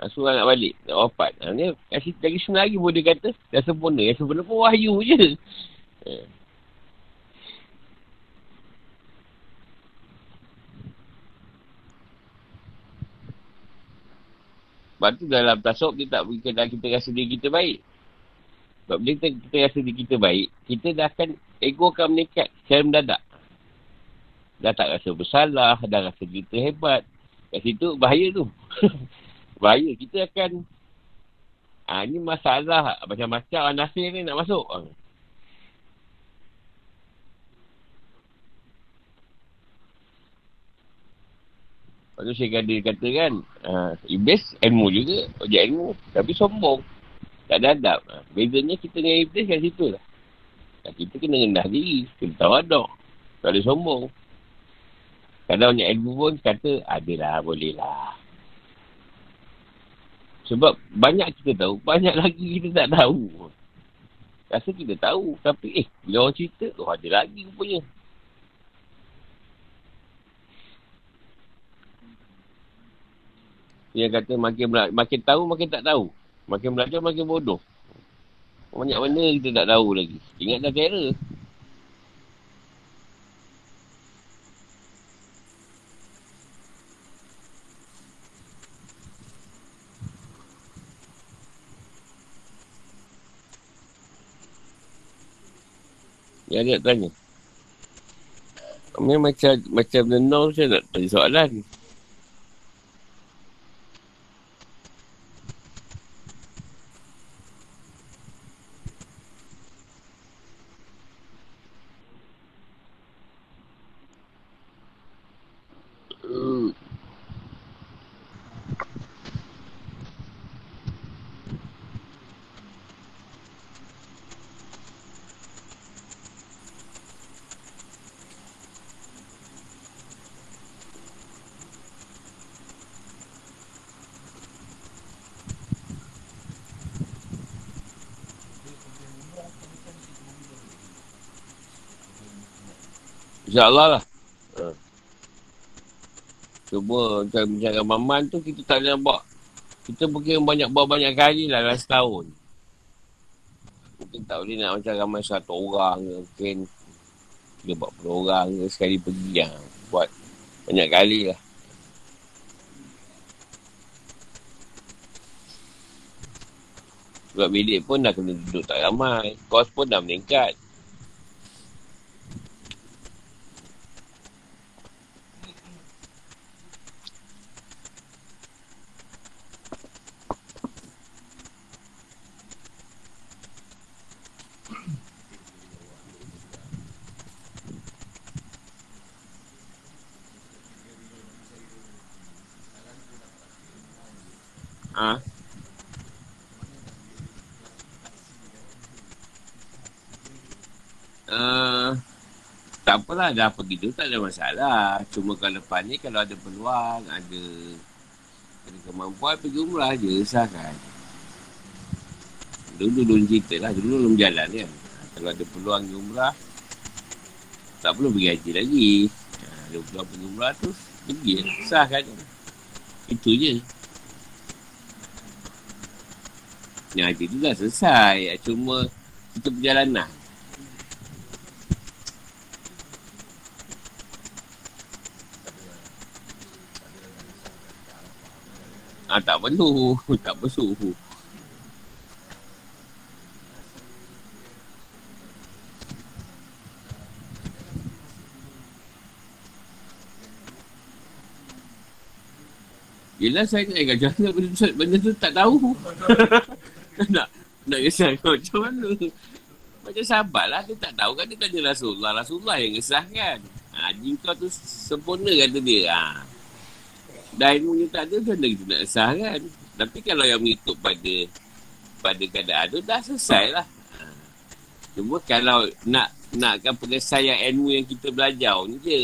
Rasulullah nak balik. Nak wafat. Ha, ni, lagi sembilan hari pun dia kata dah sempurna. Yang sempurna pun wahyu je. Ha. Sebab tu dalam tasawuf dia tak berikan kita rasa diri kita baik. Sebab bila kita, kita rasa diri kita baik, kita dah akan, ego akan meningkat secara mendadak. Dah tak rasa bersalah, dah rasa kita hebat. Kat situ bahaya tu. bahaya. Kita akan, ha, ni masalah macam-macam nasir ni nak masuk. Lepas tu Qadir kata kan, uh, Iblis ilmu juga, objek ilmu. Tapi sombong. Tak ada adab. Uh, bezanya kita dengan Iblis kat situ lah. Dan kita kena rendah diri. Kita tahu ada. Tak ada sombong. Kadang banyak ilmu pun kata, adalah, boleh lah. Sebab banyak kita tahu, banyak lagi kita tak tahu. Rasa kita tahu. Tapi eh, bila orang cerita, oh ada lagi rupanya. Dia kata makin makin tahu, makin tak tahu. Makin belajar, makin bodoh. Banyak mana kita tak tahu lagi. Ingat dah kira. Ya dia tanya. Kami macam macam the norm saya nak tanya soalan. InsyaAllah lah. Ha. Cuma macam macam Maman tu kita tak boleh buat. Kita mungkin banyak buat banyak kali lah dalam setahun. Mungkin tak boleh nak macam ramai satu orang ke. Mungkin tiga buat puluh orang ke sekali pergi. Ya. Buat banyak kali lah. Sebab bilik pun dah kena duduk tak ramai. Kos pun dah meningkat. Lah dah pergi tu tak ada masalah. Cuma kalau lepas ni kalau ada peluang, ada ada kemampuan pergi umrah je sah kan. Dulu dulu cerita lah, dulu belum jalan kan. Kalau ada peluang pergi umrah, tak perlu pergi haji lagi. Ada peluang pergi umrah tu, pergi sah kan. Itu je. Yang haji tu dah selesai. Cuma kita perjalanan. Ah, tak perlu. Tak perlu. Yelah saya nak ingat jangan benda tu, benda tu tak tahu. nak nak kisah macam mana. Macam sahabat lah. Dia tak tahu kan dia tanya Rasulullah. Rasulullah yang ngesahkan. Ha, jingkau tu sempurna kata dia. Ha. Dah ilmu tak ada mana kita nak sah kan. Tapi kalau yang mengikut pada Pada keadaan tu Dah selesai lah. Cuma kalau nak Nakkan penyelesaian ilmu yang kita belajar ni je.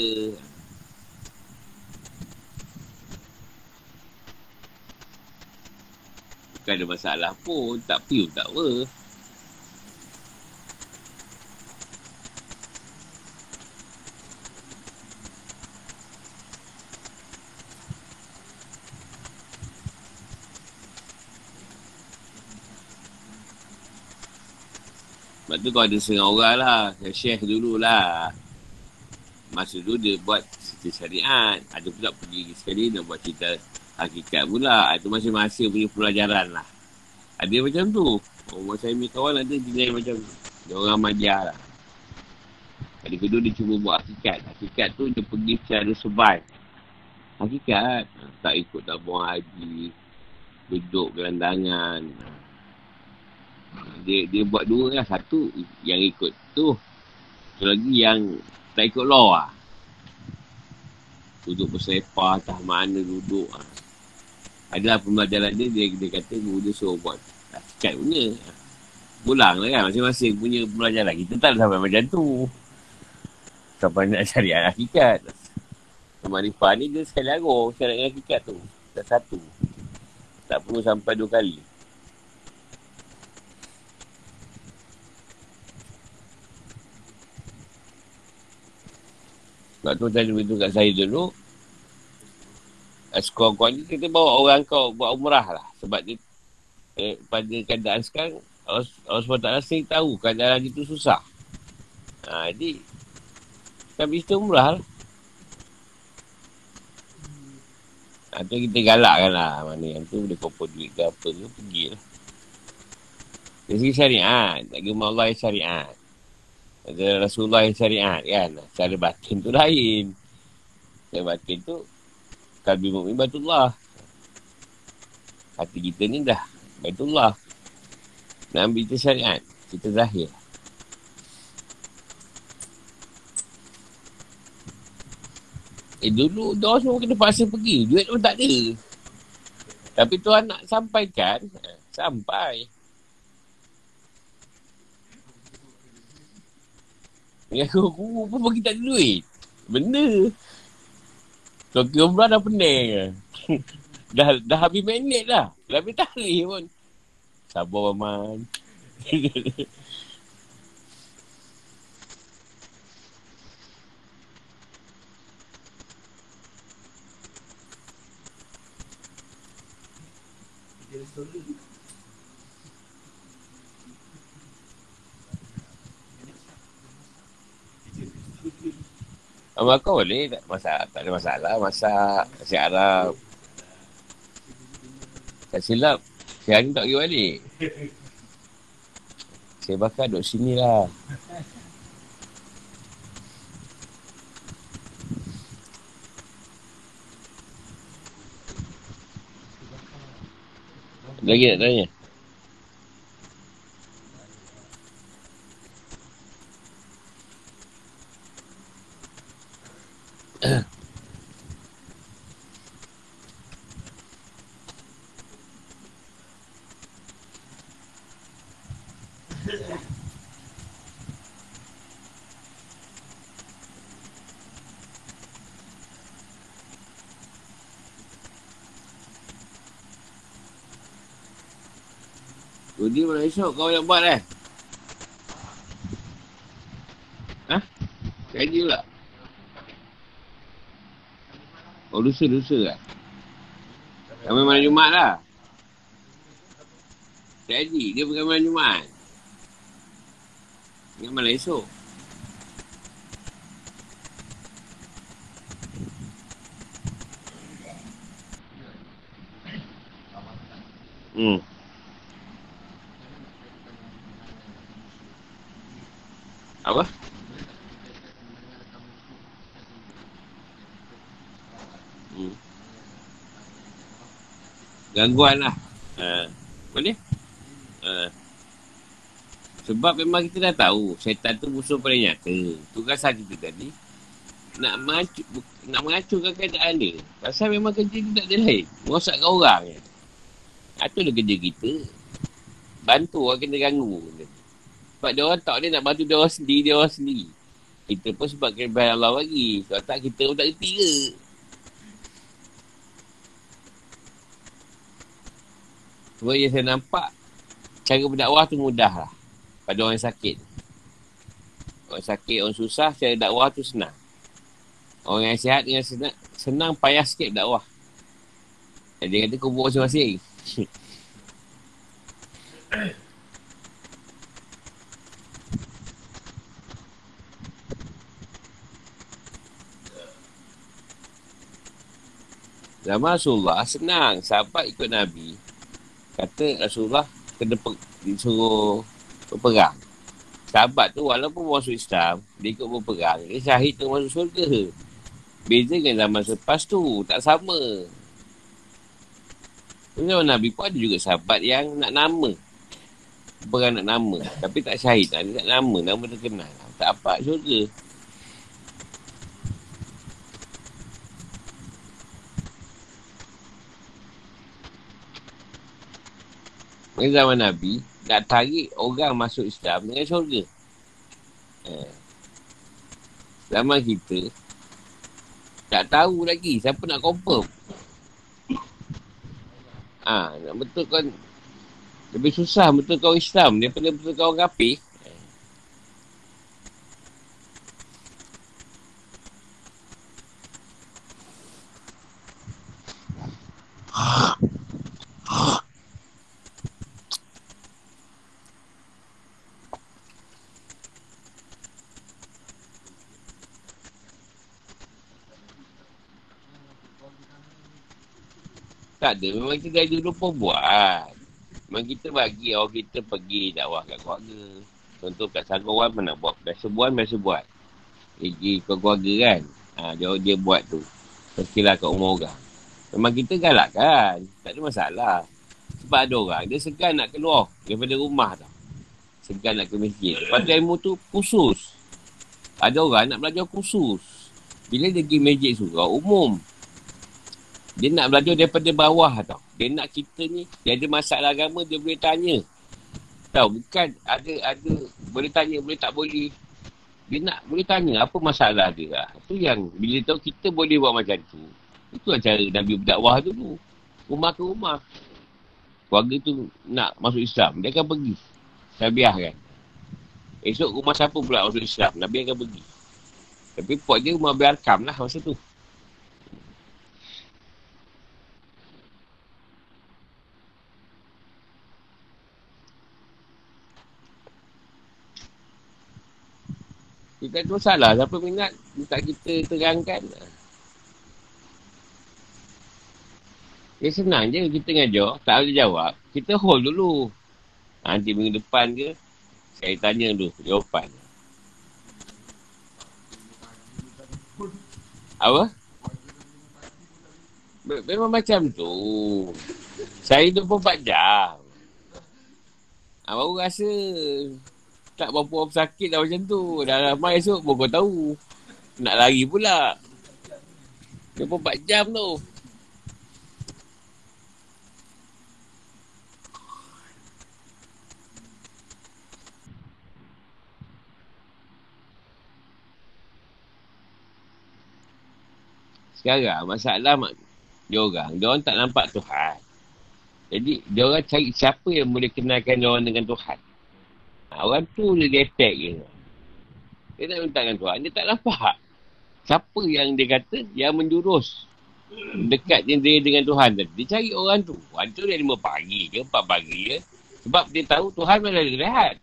Bukan ada masalah pun Tak piu tak apa tu kau ada setengah orang lah. Share dulu lah. Masa tu dia buat cerita syariat. Ada pula pergi sekali nak buat cerita hakikat pula. Itu masing-masing punya pelajaran lah. Ada macam tu. Orang saya punya kawan ada jenis macam tu. Dia orang majar lah. Kali kedua dia cuba buat hakikat. Hakikat tu dia pergi secara survive. Hakikat. Tak ikut tak buang haji. Duduk gelandangan dia dia buat dua lah. Satu yang ikut tu. Satu lagi yang tak ikut law lah. Duduk bersepah, tak mana duduk lah. Adalah pembelajaran dia, dia, dia kata guru dia suruh buat. Kat punya. Pulang lah kan masing-masing punya pembelajaran. Kita tak ada sampai macam tu. Sampai nak cari hakikat. Sama Rifah ni dia sekali lagu cari hakikat tu. Tak satu. Tak perlu sampai dua kali. Sebab tu tadi beritahu kat saya dulu. Skor kau ni kita bawa orang kau buat umrah lah. Sebab dia eh, pada keadaan sekarang Allah, SWT sering tahu keadaan itu susah. Ha, jadi kita umrah lah. Ha, tu kita galakkan lah. Mana yang tu boleh kumpul duit ke apa ke, pergi lah. Dari segi syariat, agama Allah yang syariat. Ada Rasulullah yang syariat kan. Cara batin tu lain. Cara batin tu, kalbi mu'min batullah. Hati kita ni dah batullah. Nak ambil kita syariat. Kita zahir. Eh dulu dia semua kena paksa pergi. Duit pun tak ada. Tapi tuan nak sampaikan. Eh, sampai. Aku, aku pun pergi tak duit. Benda. Kau kira umrah dah pening. dah, dah habis minit dah. Dah habis tarikh pun. Sabar Maman. Amal kau boleh tak masak, tak ada masalah masak nasi Arab. Tak silap. Saya hari tak pergi balik. Saya bakar duduk sini lah. Lagi nak tanya? Rudi malam esok kau nak buat eh? Ha? Kaji pula. Oh lusa-lusa lah. Kami malam Jumat lah. Kaji, dia bukan malam Jumat. Ingat malam esok. Hmm. Gangguan lah. Uh, boleh? Uh. Sebab memang kita dah tahu syaitan tu musuh paling nyata. Tugas kita tadi nak mengacu, nak mengacurkan keadaan dia. Pasal memang kerja dia tak ada lain. Merosakkan orang. Itulah kerja kita. Bantu orang kena ganggu. Sebab dia orang tak dia nak bantu dia orang sendiri, dia orang sendiri. Kita pun sebab kelebihan Allah bagi. Kalau tak, kita pun tak kerti ke. Sebab yang saya nampak, cara berdakwah tu mudah lah. Pada orang yang sakit. Orang sakit, orang susah, cara dakwah tu senang. Orang yang sihat dengan senang, senang payah sikit berdakwah. Jadi dia kata kubur masing-masing. Zaman Rasulullah senang. Sahabat ikut Nabi. Kata Rasulullah kena pe- disuruh berperang. Sahabat tu walaupun masuk Islam, dia ikut berperang. Dia syahid tu masuk surga. Beza dengan zaman selepas tu. Tak sama. Zaman Nabi pun ada juga sahabat yang nak nama. Berperang nak nama. Tapi tak syahid. Dia nak nama. Nama terkenal. Tak apa surga. Pada zaman Nabi, nak tarik orang masuk Islam dengan syurga. Eh. Zaman kita, tak tahu lagi siapa nak confirm. Ha, nak betul kan lebih susah betul kau Islam daripada betul kau kafir. Tak ada. Memang kita ada lupa buat. Memang kita bagi orang kita pergi dakwah kat keluarga. Contoh kat Sagowan mana buat. Biasa buat, biasa buat. Pergi ke keluarga kan. Ha, dia, dia buat tu. Pergilah kat rumah orang. Memang kita galak kan. Tak ada masalah. Sebab ada orang. Dia segan nak keluar daripada rumah tau. Segan nak ke masjid. Lepas tu ilmu tu khusus. Ada orang nak belajar khusus. Bila dia pergi masjid surau umum. Dia nak belajar daripada bawah tau. Dia nak kita ni, dia ada masalah agama, dia boleh tanya. Tahu, bukan ada, ada, boleh tanya, boleh tak boleh. Dia nak, boleh tanya apa masalah dia. Lah. Itu yang, bila tahu kita boleh buat macam tu. Itu cara Nabi berdakwah dulu. Rumah ke rumah. Keluarga tu nak masuk Islam, dia akan pergi. Sabiah kan. Esok rumah siapa pula masuk Islam, Nabi akan pergi. Tapi puak dia rumah biarkam lah masa tu. Kita tu salah. Siapa minat, minta kita terangkan. Ya senang je kita ngajar. Tak boleh jawab. Kita hold dulu. Nanti minggu depan ke, saya tanya dulu jawapan. Apa? Memang macam tu. Saya 24 jam. Ah, baru rasa tak berapa apa sakit dah macam tu. Dah ramai esok pun kau tahu. Nak lari pula. 24 jam tu. Sekarang masalah mak dia orang, dia orang tak nampak Tuhan. Jadi dia orang cari siapa yang boleh kenalkan dia orang dengan Tuhan. Orang tu dia, dia attack je. Dia nak minta dengan Tuhan. Dia tak nampak. Siapa yang dia kata yang menjurus dekat dia dengan Tuhan tadi. Dia cari orang tu. Orang tu dia lima pagi ke empat pagi ke. Sebab dia tahu Tuhan mana ada rehat.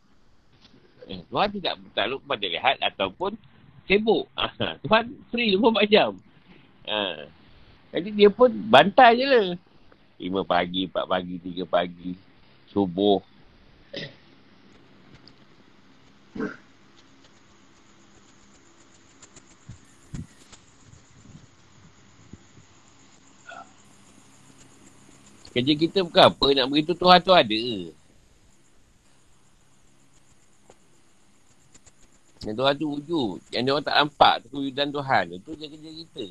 Eh, Tuhan tidak bertaluk pada rehat ataupun sibuk. Ha, Tuhan free 24 jam. Ha. Jadi dia pun bantai je lah. Lima pagi, empat pagi, tiga pagi. Subuh. Kerja kita bukan apa, nak beritahu Tuhan tu ada. Yang Tuhan tu wujud. Yang dia orang tak nampak tu kewujudan Tuhan. Itu je kerja kita.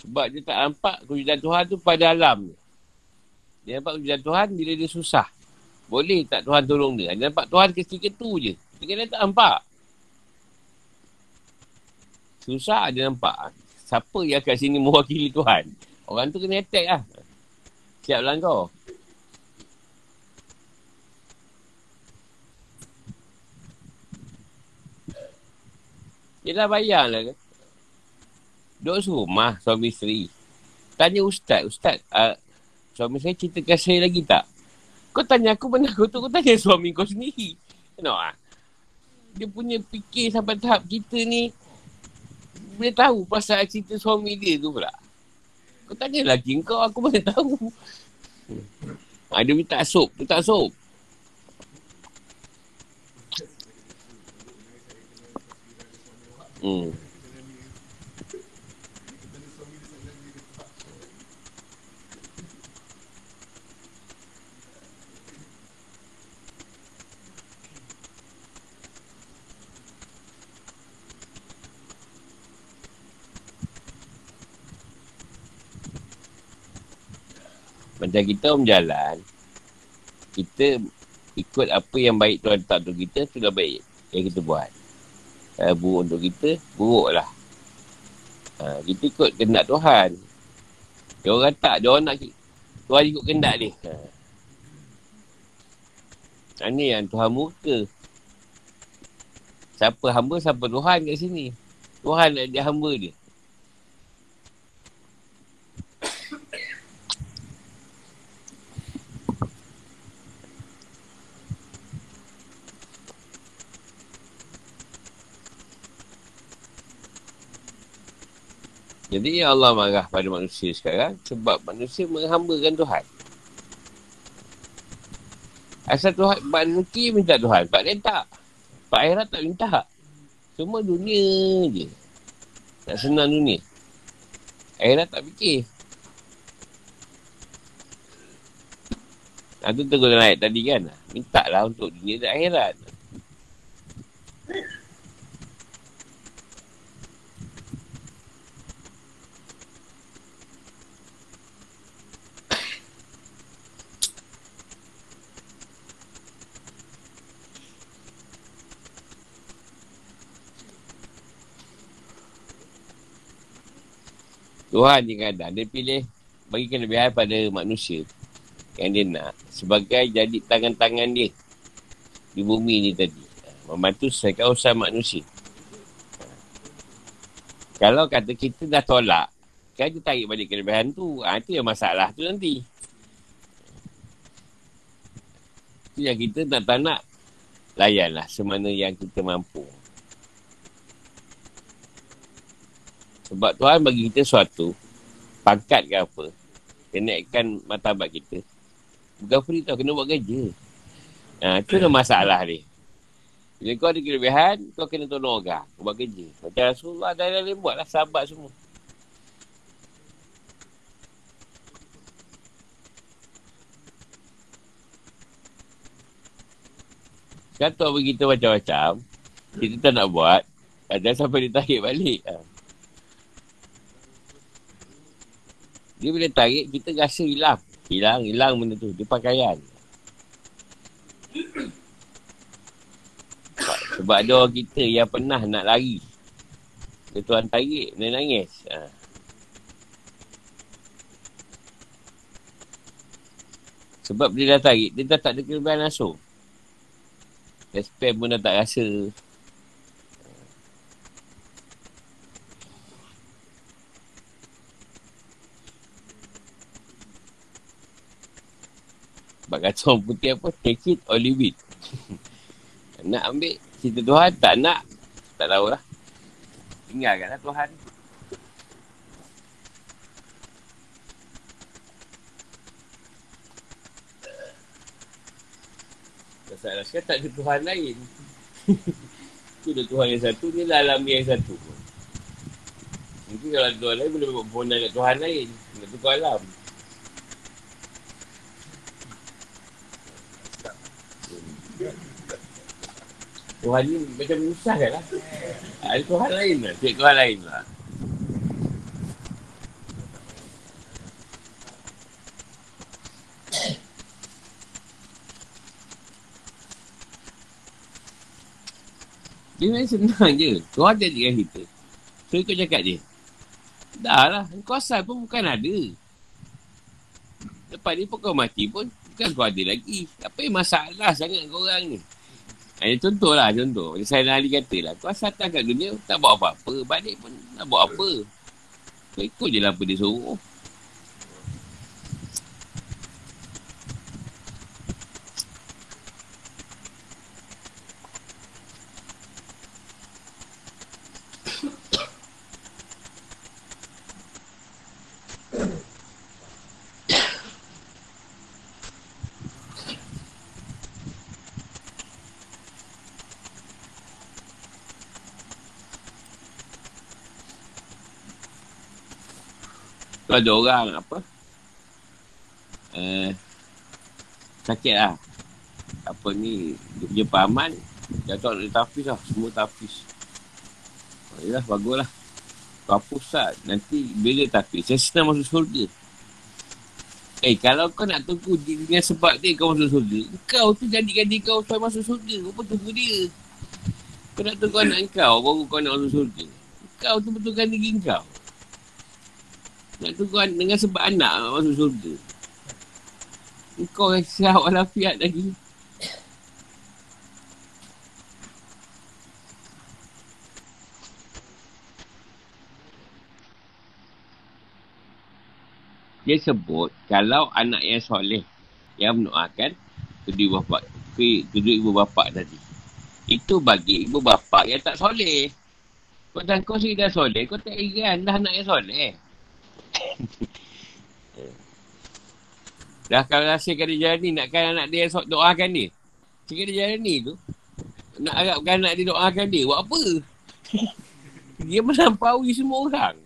Sebab dia tak nampak kewujudan Tuhan tu pada alam. Dia nampak kewujudan Tuhan bila dia susah. Boleh tak Tuhan tolong dia? Dia nampak Tuhan ketika tu je. Dia kena tak nampak. Susah dia nampak. Siapa yang kat sini mewakili Tuhan? Orang tu kena attack lah. Siap lah kau. Yelah bayar lah. Duduk rumah suami isteri. Tanya ustaz. Ustaz, uh, suami saya ceritakan saya lagi tak? Kau tanya aku mana aku tu, kau tanya suami kau sendiri. Kenapa? Ah? Dia punya fikir sampai tahap kita ni boleh tahu pasal cerita suami dia tu pula. Kau tanya lagi kau, aku mana tahu. Ha, dia minta sup, minta sup. Hmm. Macam kita berjalan, kita ikut apa yang baik Tuhan letak untuk kita, sudah baik. yang kita buat. Kalau buruk untuk kita, buruk lah. Ha, kita ikut kendak Tuhan. Dia orang tak, dia orang nak Tuhan ikut kendak dia. Ha. Ini yang Tuhan muka. Siapa hamba, siapa Tuhan kat sini. Tuhan dia hamba dia. Jadi Allah marah pada manusia sekarang sebab manusia menghambakan Tuhan. Asal Tuhan rezeki minta Tuhan. Pak dia tak. Pak akhirat tak minta. Semua dunia je. Tak senang dunia. Akhirat tak fikir. Nah, tu terus naik tadi kan. Minta lah untuk dunia dan akhirat. Tuhan yang ada. Dia pilih bagi kelebihan pada manusia yang dia nak sebagai jadi tangan-tangan dia di bumi ni tadi. Membantu selesaikan usaha manusia. Kalau kata kita dah tolak, kan dia tarik balik kelebihan tu. Ha, itu yang masalah tu nanti. Itu yang kita nak tak nak layanlah semana yang kita mampu. Sebab Tuhan bagi kita suatu pangkat ke apa, kenaikkan martabat kita. Bukan free tau, kena buat kerja. Ha, itu dah masalah ni. Bila kau ada kelebihan, kau kena tolong orang. Kau buat kerja. Macam Rasulullah dah lain buat lah, sahabat semua. Kata bagi kita macam-macam, kita tak nak buat, ada sampai dia tarik balik. Ha. Dia bila tarik, kita rasa hilang. Hilang, hilang benda tu. Dia pakaian. Sebab, ada orang kita yang pernah nak lari. Dia tuan tarik, dia nangis. Ha. Sebab dia dah tarik, dia dah tak ada kelebihan langsung. SPM pun dah tak rasa. Sebab kata orang putih apa, take it or leave it. nak ambil cerita Tuhan, tak nak, tak tahu lah. Tinggalkanlah Tuhan. Masalah sekarang tak ada Tuhan lain. Itu dah Tuhan yang satu, ni lah alam yang satu. Mungkin kalau ada Tuhan lain, boleh buat permohonan kat Tuhan lain. Nak tukar alam. Tuhan ni macam susah kan lah. Ada Tuhan lain lah. Cik Tuhan lain lah. Dia senang je. Tuhan jadikan kita. So ikut cakap dia. Dah lah. Kau asal pun bukan ada. Lepas ni pun kau mati pun. Bukan kau ada lagi. Apa yang masalah sangat kau orang ni? Ini contoh lah, contoh. Macam saya Ali kata lah. Kau asal datang kat dunia, tak buat apa-apa. Balik pun tak buat apa. Kau ikut je lah apa dia suruh. Tu ada orang apa? Eh, sakit lah. Apa ni dia pahaman tahu dia tafis lah semua tafis. Oh, yelah bagus lah kau lah nanti bila tafis? Saya senang masuk surga. Eh kalau kau nak tunggu dengan sebab dia kau masuk surga kau tu jadikan dia kau supaya masuk surga. Kau pun tunggu dia? Kau nak tunggu anak kau, baru kau nak masuk surga. Kau tu betulkan diri kau. Nak tunggu dengan sebab anak masuk surga. Kau yang sihat walafiat lagi. Dia sebut kalau anak yang soleh yang mendoakan kedua bapa kedua ibu bapa tadi. Itu bagi ibu bapa yang tak soleh. Kau dan kau sendiri dah soleh, kau tak ingat dah anak yang soleh. dah kalau rasa dia jalan ni, nakkan anak dia sok doakan dia. Jika dia jalan ni tu, nak harapkan anak dia doakan dia, buat apa? dia melampaui semua orang.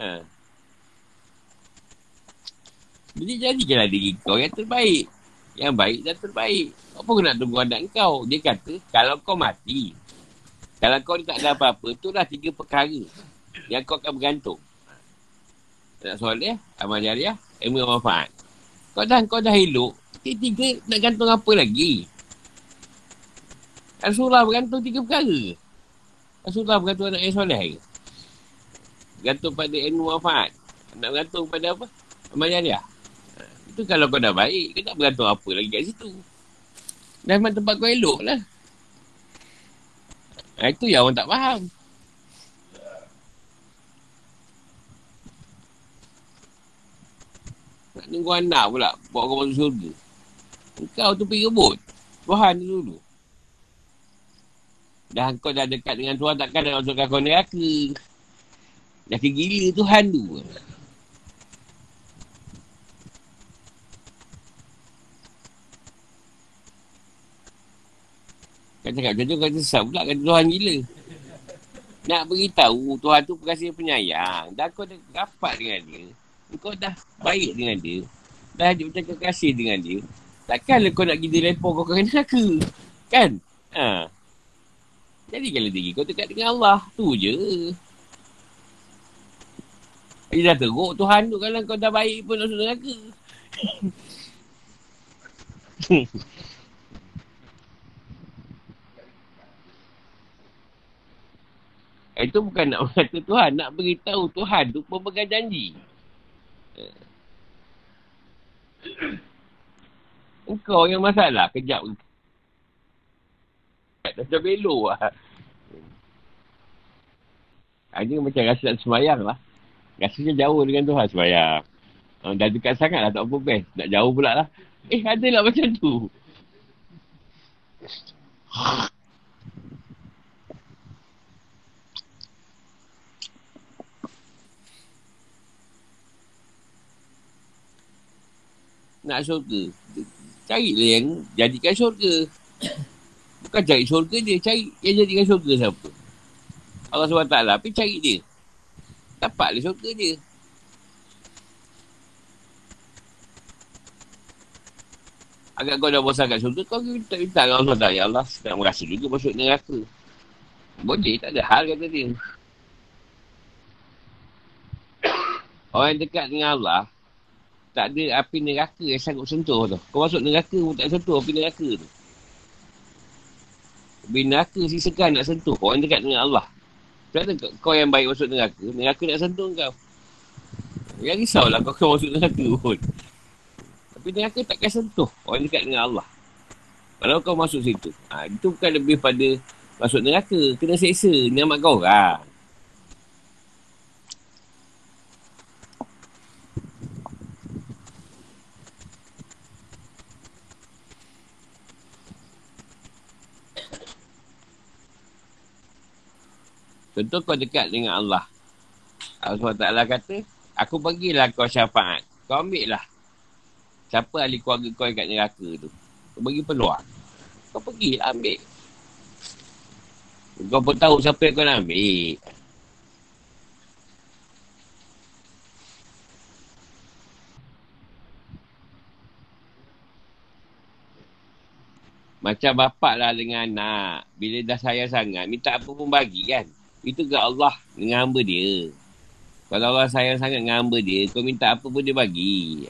Ha. Jadi jadikanlah diri kau yang terbaik. Yang baik dan terbaik. Apa kau nak tunggu anak kau? Dia kata, kalau kau mati, kalau kau tak ada apa-apa, itulah tiga perkara yang kau akan bergantung. Nak soleh, amal jariah, ilmu yang manfaat. Kau dah, kau dah elok, tiga nak gantung apa lagi? Rasulullah bergantung tiga perkara. Rasulullah bergantung anak yang soleh Gantung pada ilmu manfaat. Nak bergantung pada apa? Amal jariah. Itu kalau kau dah baik, kau tak bergantung apa lagi kat situ. Dah memang tempat kau elok lah. Itu yang orang tak faham. Nak tunggu anak pula, bawa kau masuk surga. Kau tu pergi rebut. Tuhan tu dulu. Dah kau dah dekat dengan Tuhan, takkan nak masukkan kau neraka. Dah kegila Tuhan tu. Kan cakap macam tu kata sesat pula kata Tuhan gila. Nak beritahu Tuhan tu perkasih penyayang. Dah kau dah rapat dengan dia. Kau dah baik dengan dia. Dah macam kasih dengan dia. Takkanlah kau nak pergi lepo kau kena neraka. Kan? Ha. Jadi kalau diri kau dekat dengan Allah. Tu je. Dia dah teruk Tuhan tu kalau kau dah baik pun nak neraka. Itu bukan nak kata Tuhan. Nak beritahu Tuhan tu pemegang janji. Engkau yang masalah. Kejap. Dah belok lah. Ini macam rasa nak semayang lah. Rasanya jauh dengan Tuhan semayang. Uh, dah dekat sangat lah tak apa best. Nak jauh pula lah. Eh ada lah macam tu. Nak syurga. Carilah yang jadikan syurga. Bukan cari syurga dia, cari yang jadikan syurga siapa. Allah SWT, tapi cari dia. Dapatlah syurga dia. Agak kau dah bosan kat syurga, kau tak minta dengan Allah SWT. Ya Allah, sedang merasa juga masuk neraka. Boleh, tak ada hal kata dia. Orang yang dekat dengan Allah, tak ada api neraka yang sanggup sentuh tu. Kau masuk neraka pun tak sentuh api neraka tu. Api neraka sisakan nak sentuh orang dekat dengan Allah. Kenapa kau yang baik masuk neraka, neraka nak sentuh kau. Yang risaulah kau kau masuk neraka pun. Tapi neraka takkan sentuh orang dekat dengan Allah. Kalau kau masuk situ. Ha, itu bukan lebih pada masuk neraka. Kena seksa. Nyamat kau orang. Contoh kau dekat dengan Allah. Allah SWT kata, aku bagilah kau syafaat. Kau ambil lah. Siapa ahli keluarga kau yang kat neraka tu? Kau bagi peluang. Kau pergi lah ambil. Kau pun tahu siapa yang kau nak ambil. Macam bapak lah dengan anak. Bila dah sayang sangat, minta apa pun bagi kan. Itu ke Allah dengan hamba dia. Kalau Allah sayang sangat dengan hamba dia, kau minta apa pun dia bagi.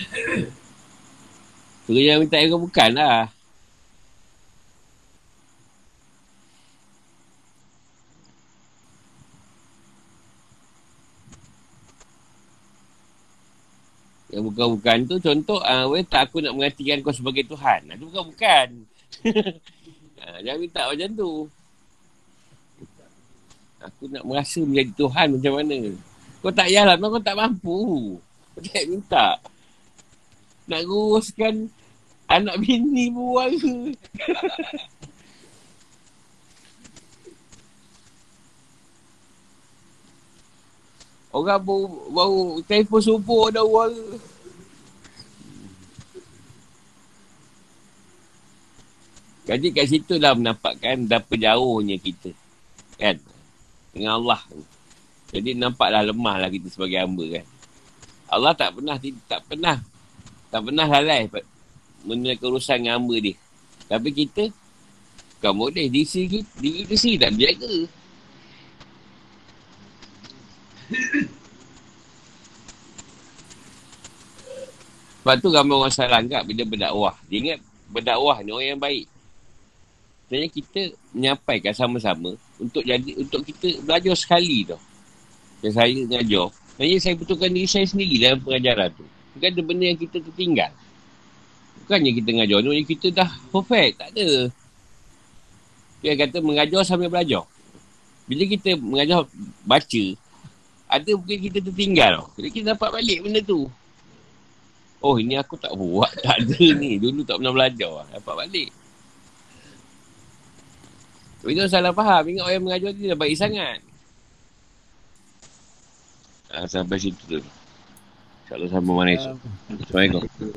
Suruh yang minta kau bukan lah. Yang bukan-bukan tu contoh, uh, tak aku nak mengatikan kau sebagai Tuhan. Itu bukan-bukan. uh, jangan minta macam tu. Aku nak merasa menjadi Tuhan macam mana. Kau tak payahlah, kau tak mampu. Kau tak minta. Nak uruskan anak bini buang Orang baru, baru telefon subuh dah orang. Jadi kat situ lah menampakkan berapa jauhnya kita. Kan? Dengan Allah. Jadi nampaklah lemah lah kita sebagai hamba kan. Allah tak pernah, tak pernah, tak pernah lalai menilai urusan dengan hamba dia. Tapi kita, bukan boleh. Diri sendiri, diri sendiri tak berjaga. Sebab tu ramai orang salah anggap bila berdakwah. Dia ingat berdakwah ni orang yang baik. Sebenarnya kita menyampaikan sama-sama untuk jadi untuk kita belajar sekali tu. Yang saya mengajar. Sebenarnya saya betulkan diri saya sendiri dalam pengajaran tu. Bukan ada benda yang kita tertinggal. Bukannya kita mengajar ni, kita dah perfect. Tak ada. Dia kata mengajar sambil belajar. Bila kita mengajar baca, ada mungkin kita tertinggal. Jadi kita dapat balik benda tu. Oh ini aku tak buat. Tak ada ni. Dulu tak pernah belajar. Dapat balik. Itu salah faham. Ingat orang yang mengajar dia dah baik sangat. Ha, sampai situ tu. InsyaAllah sama mana esok. Assalamualaikum.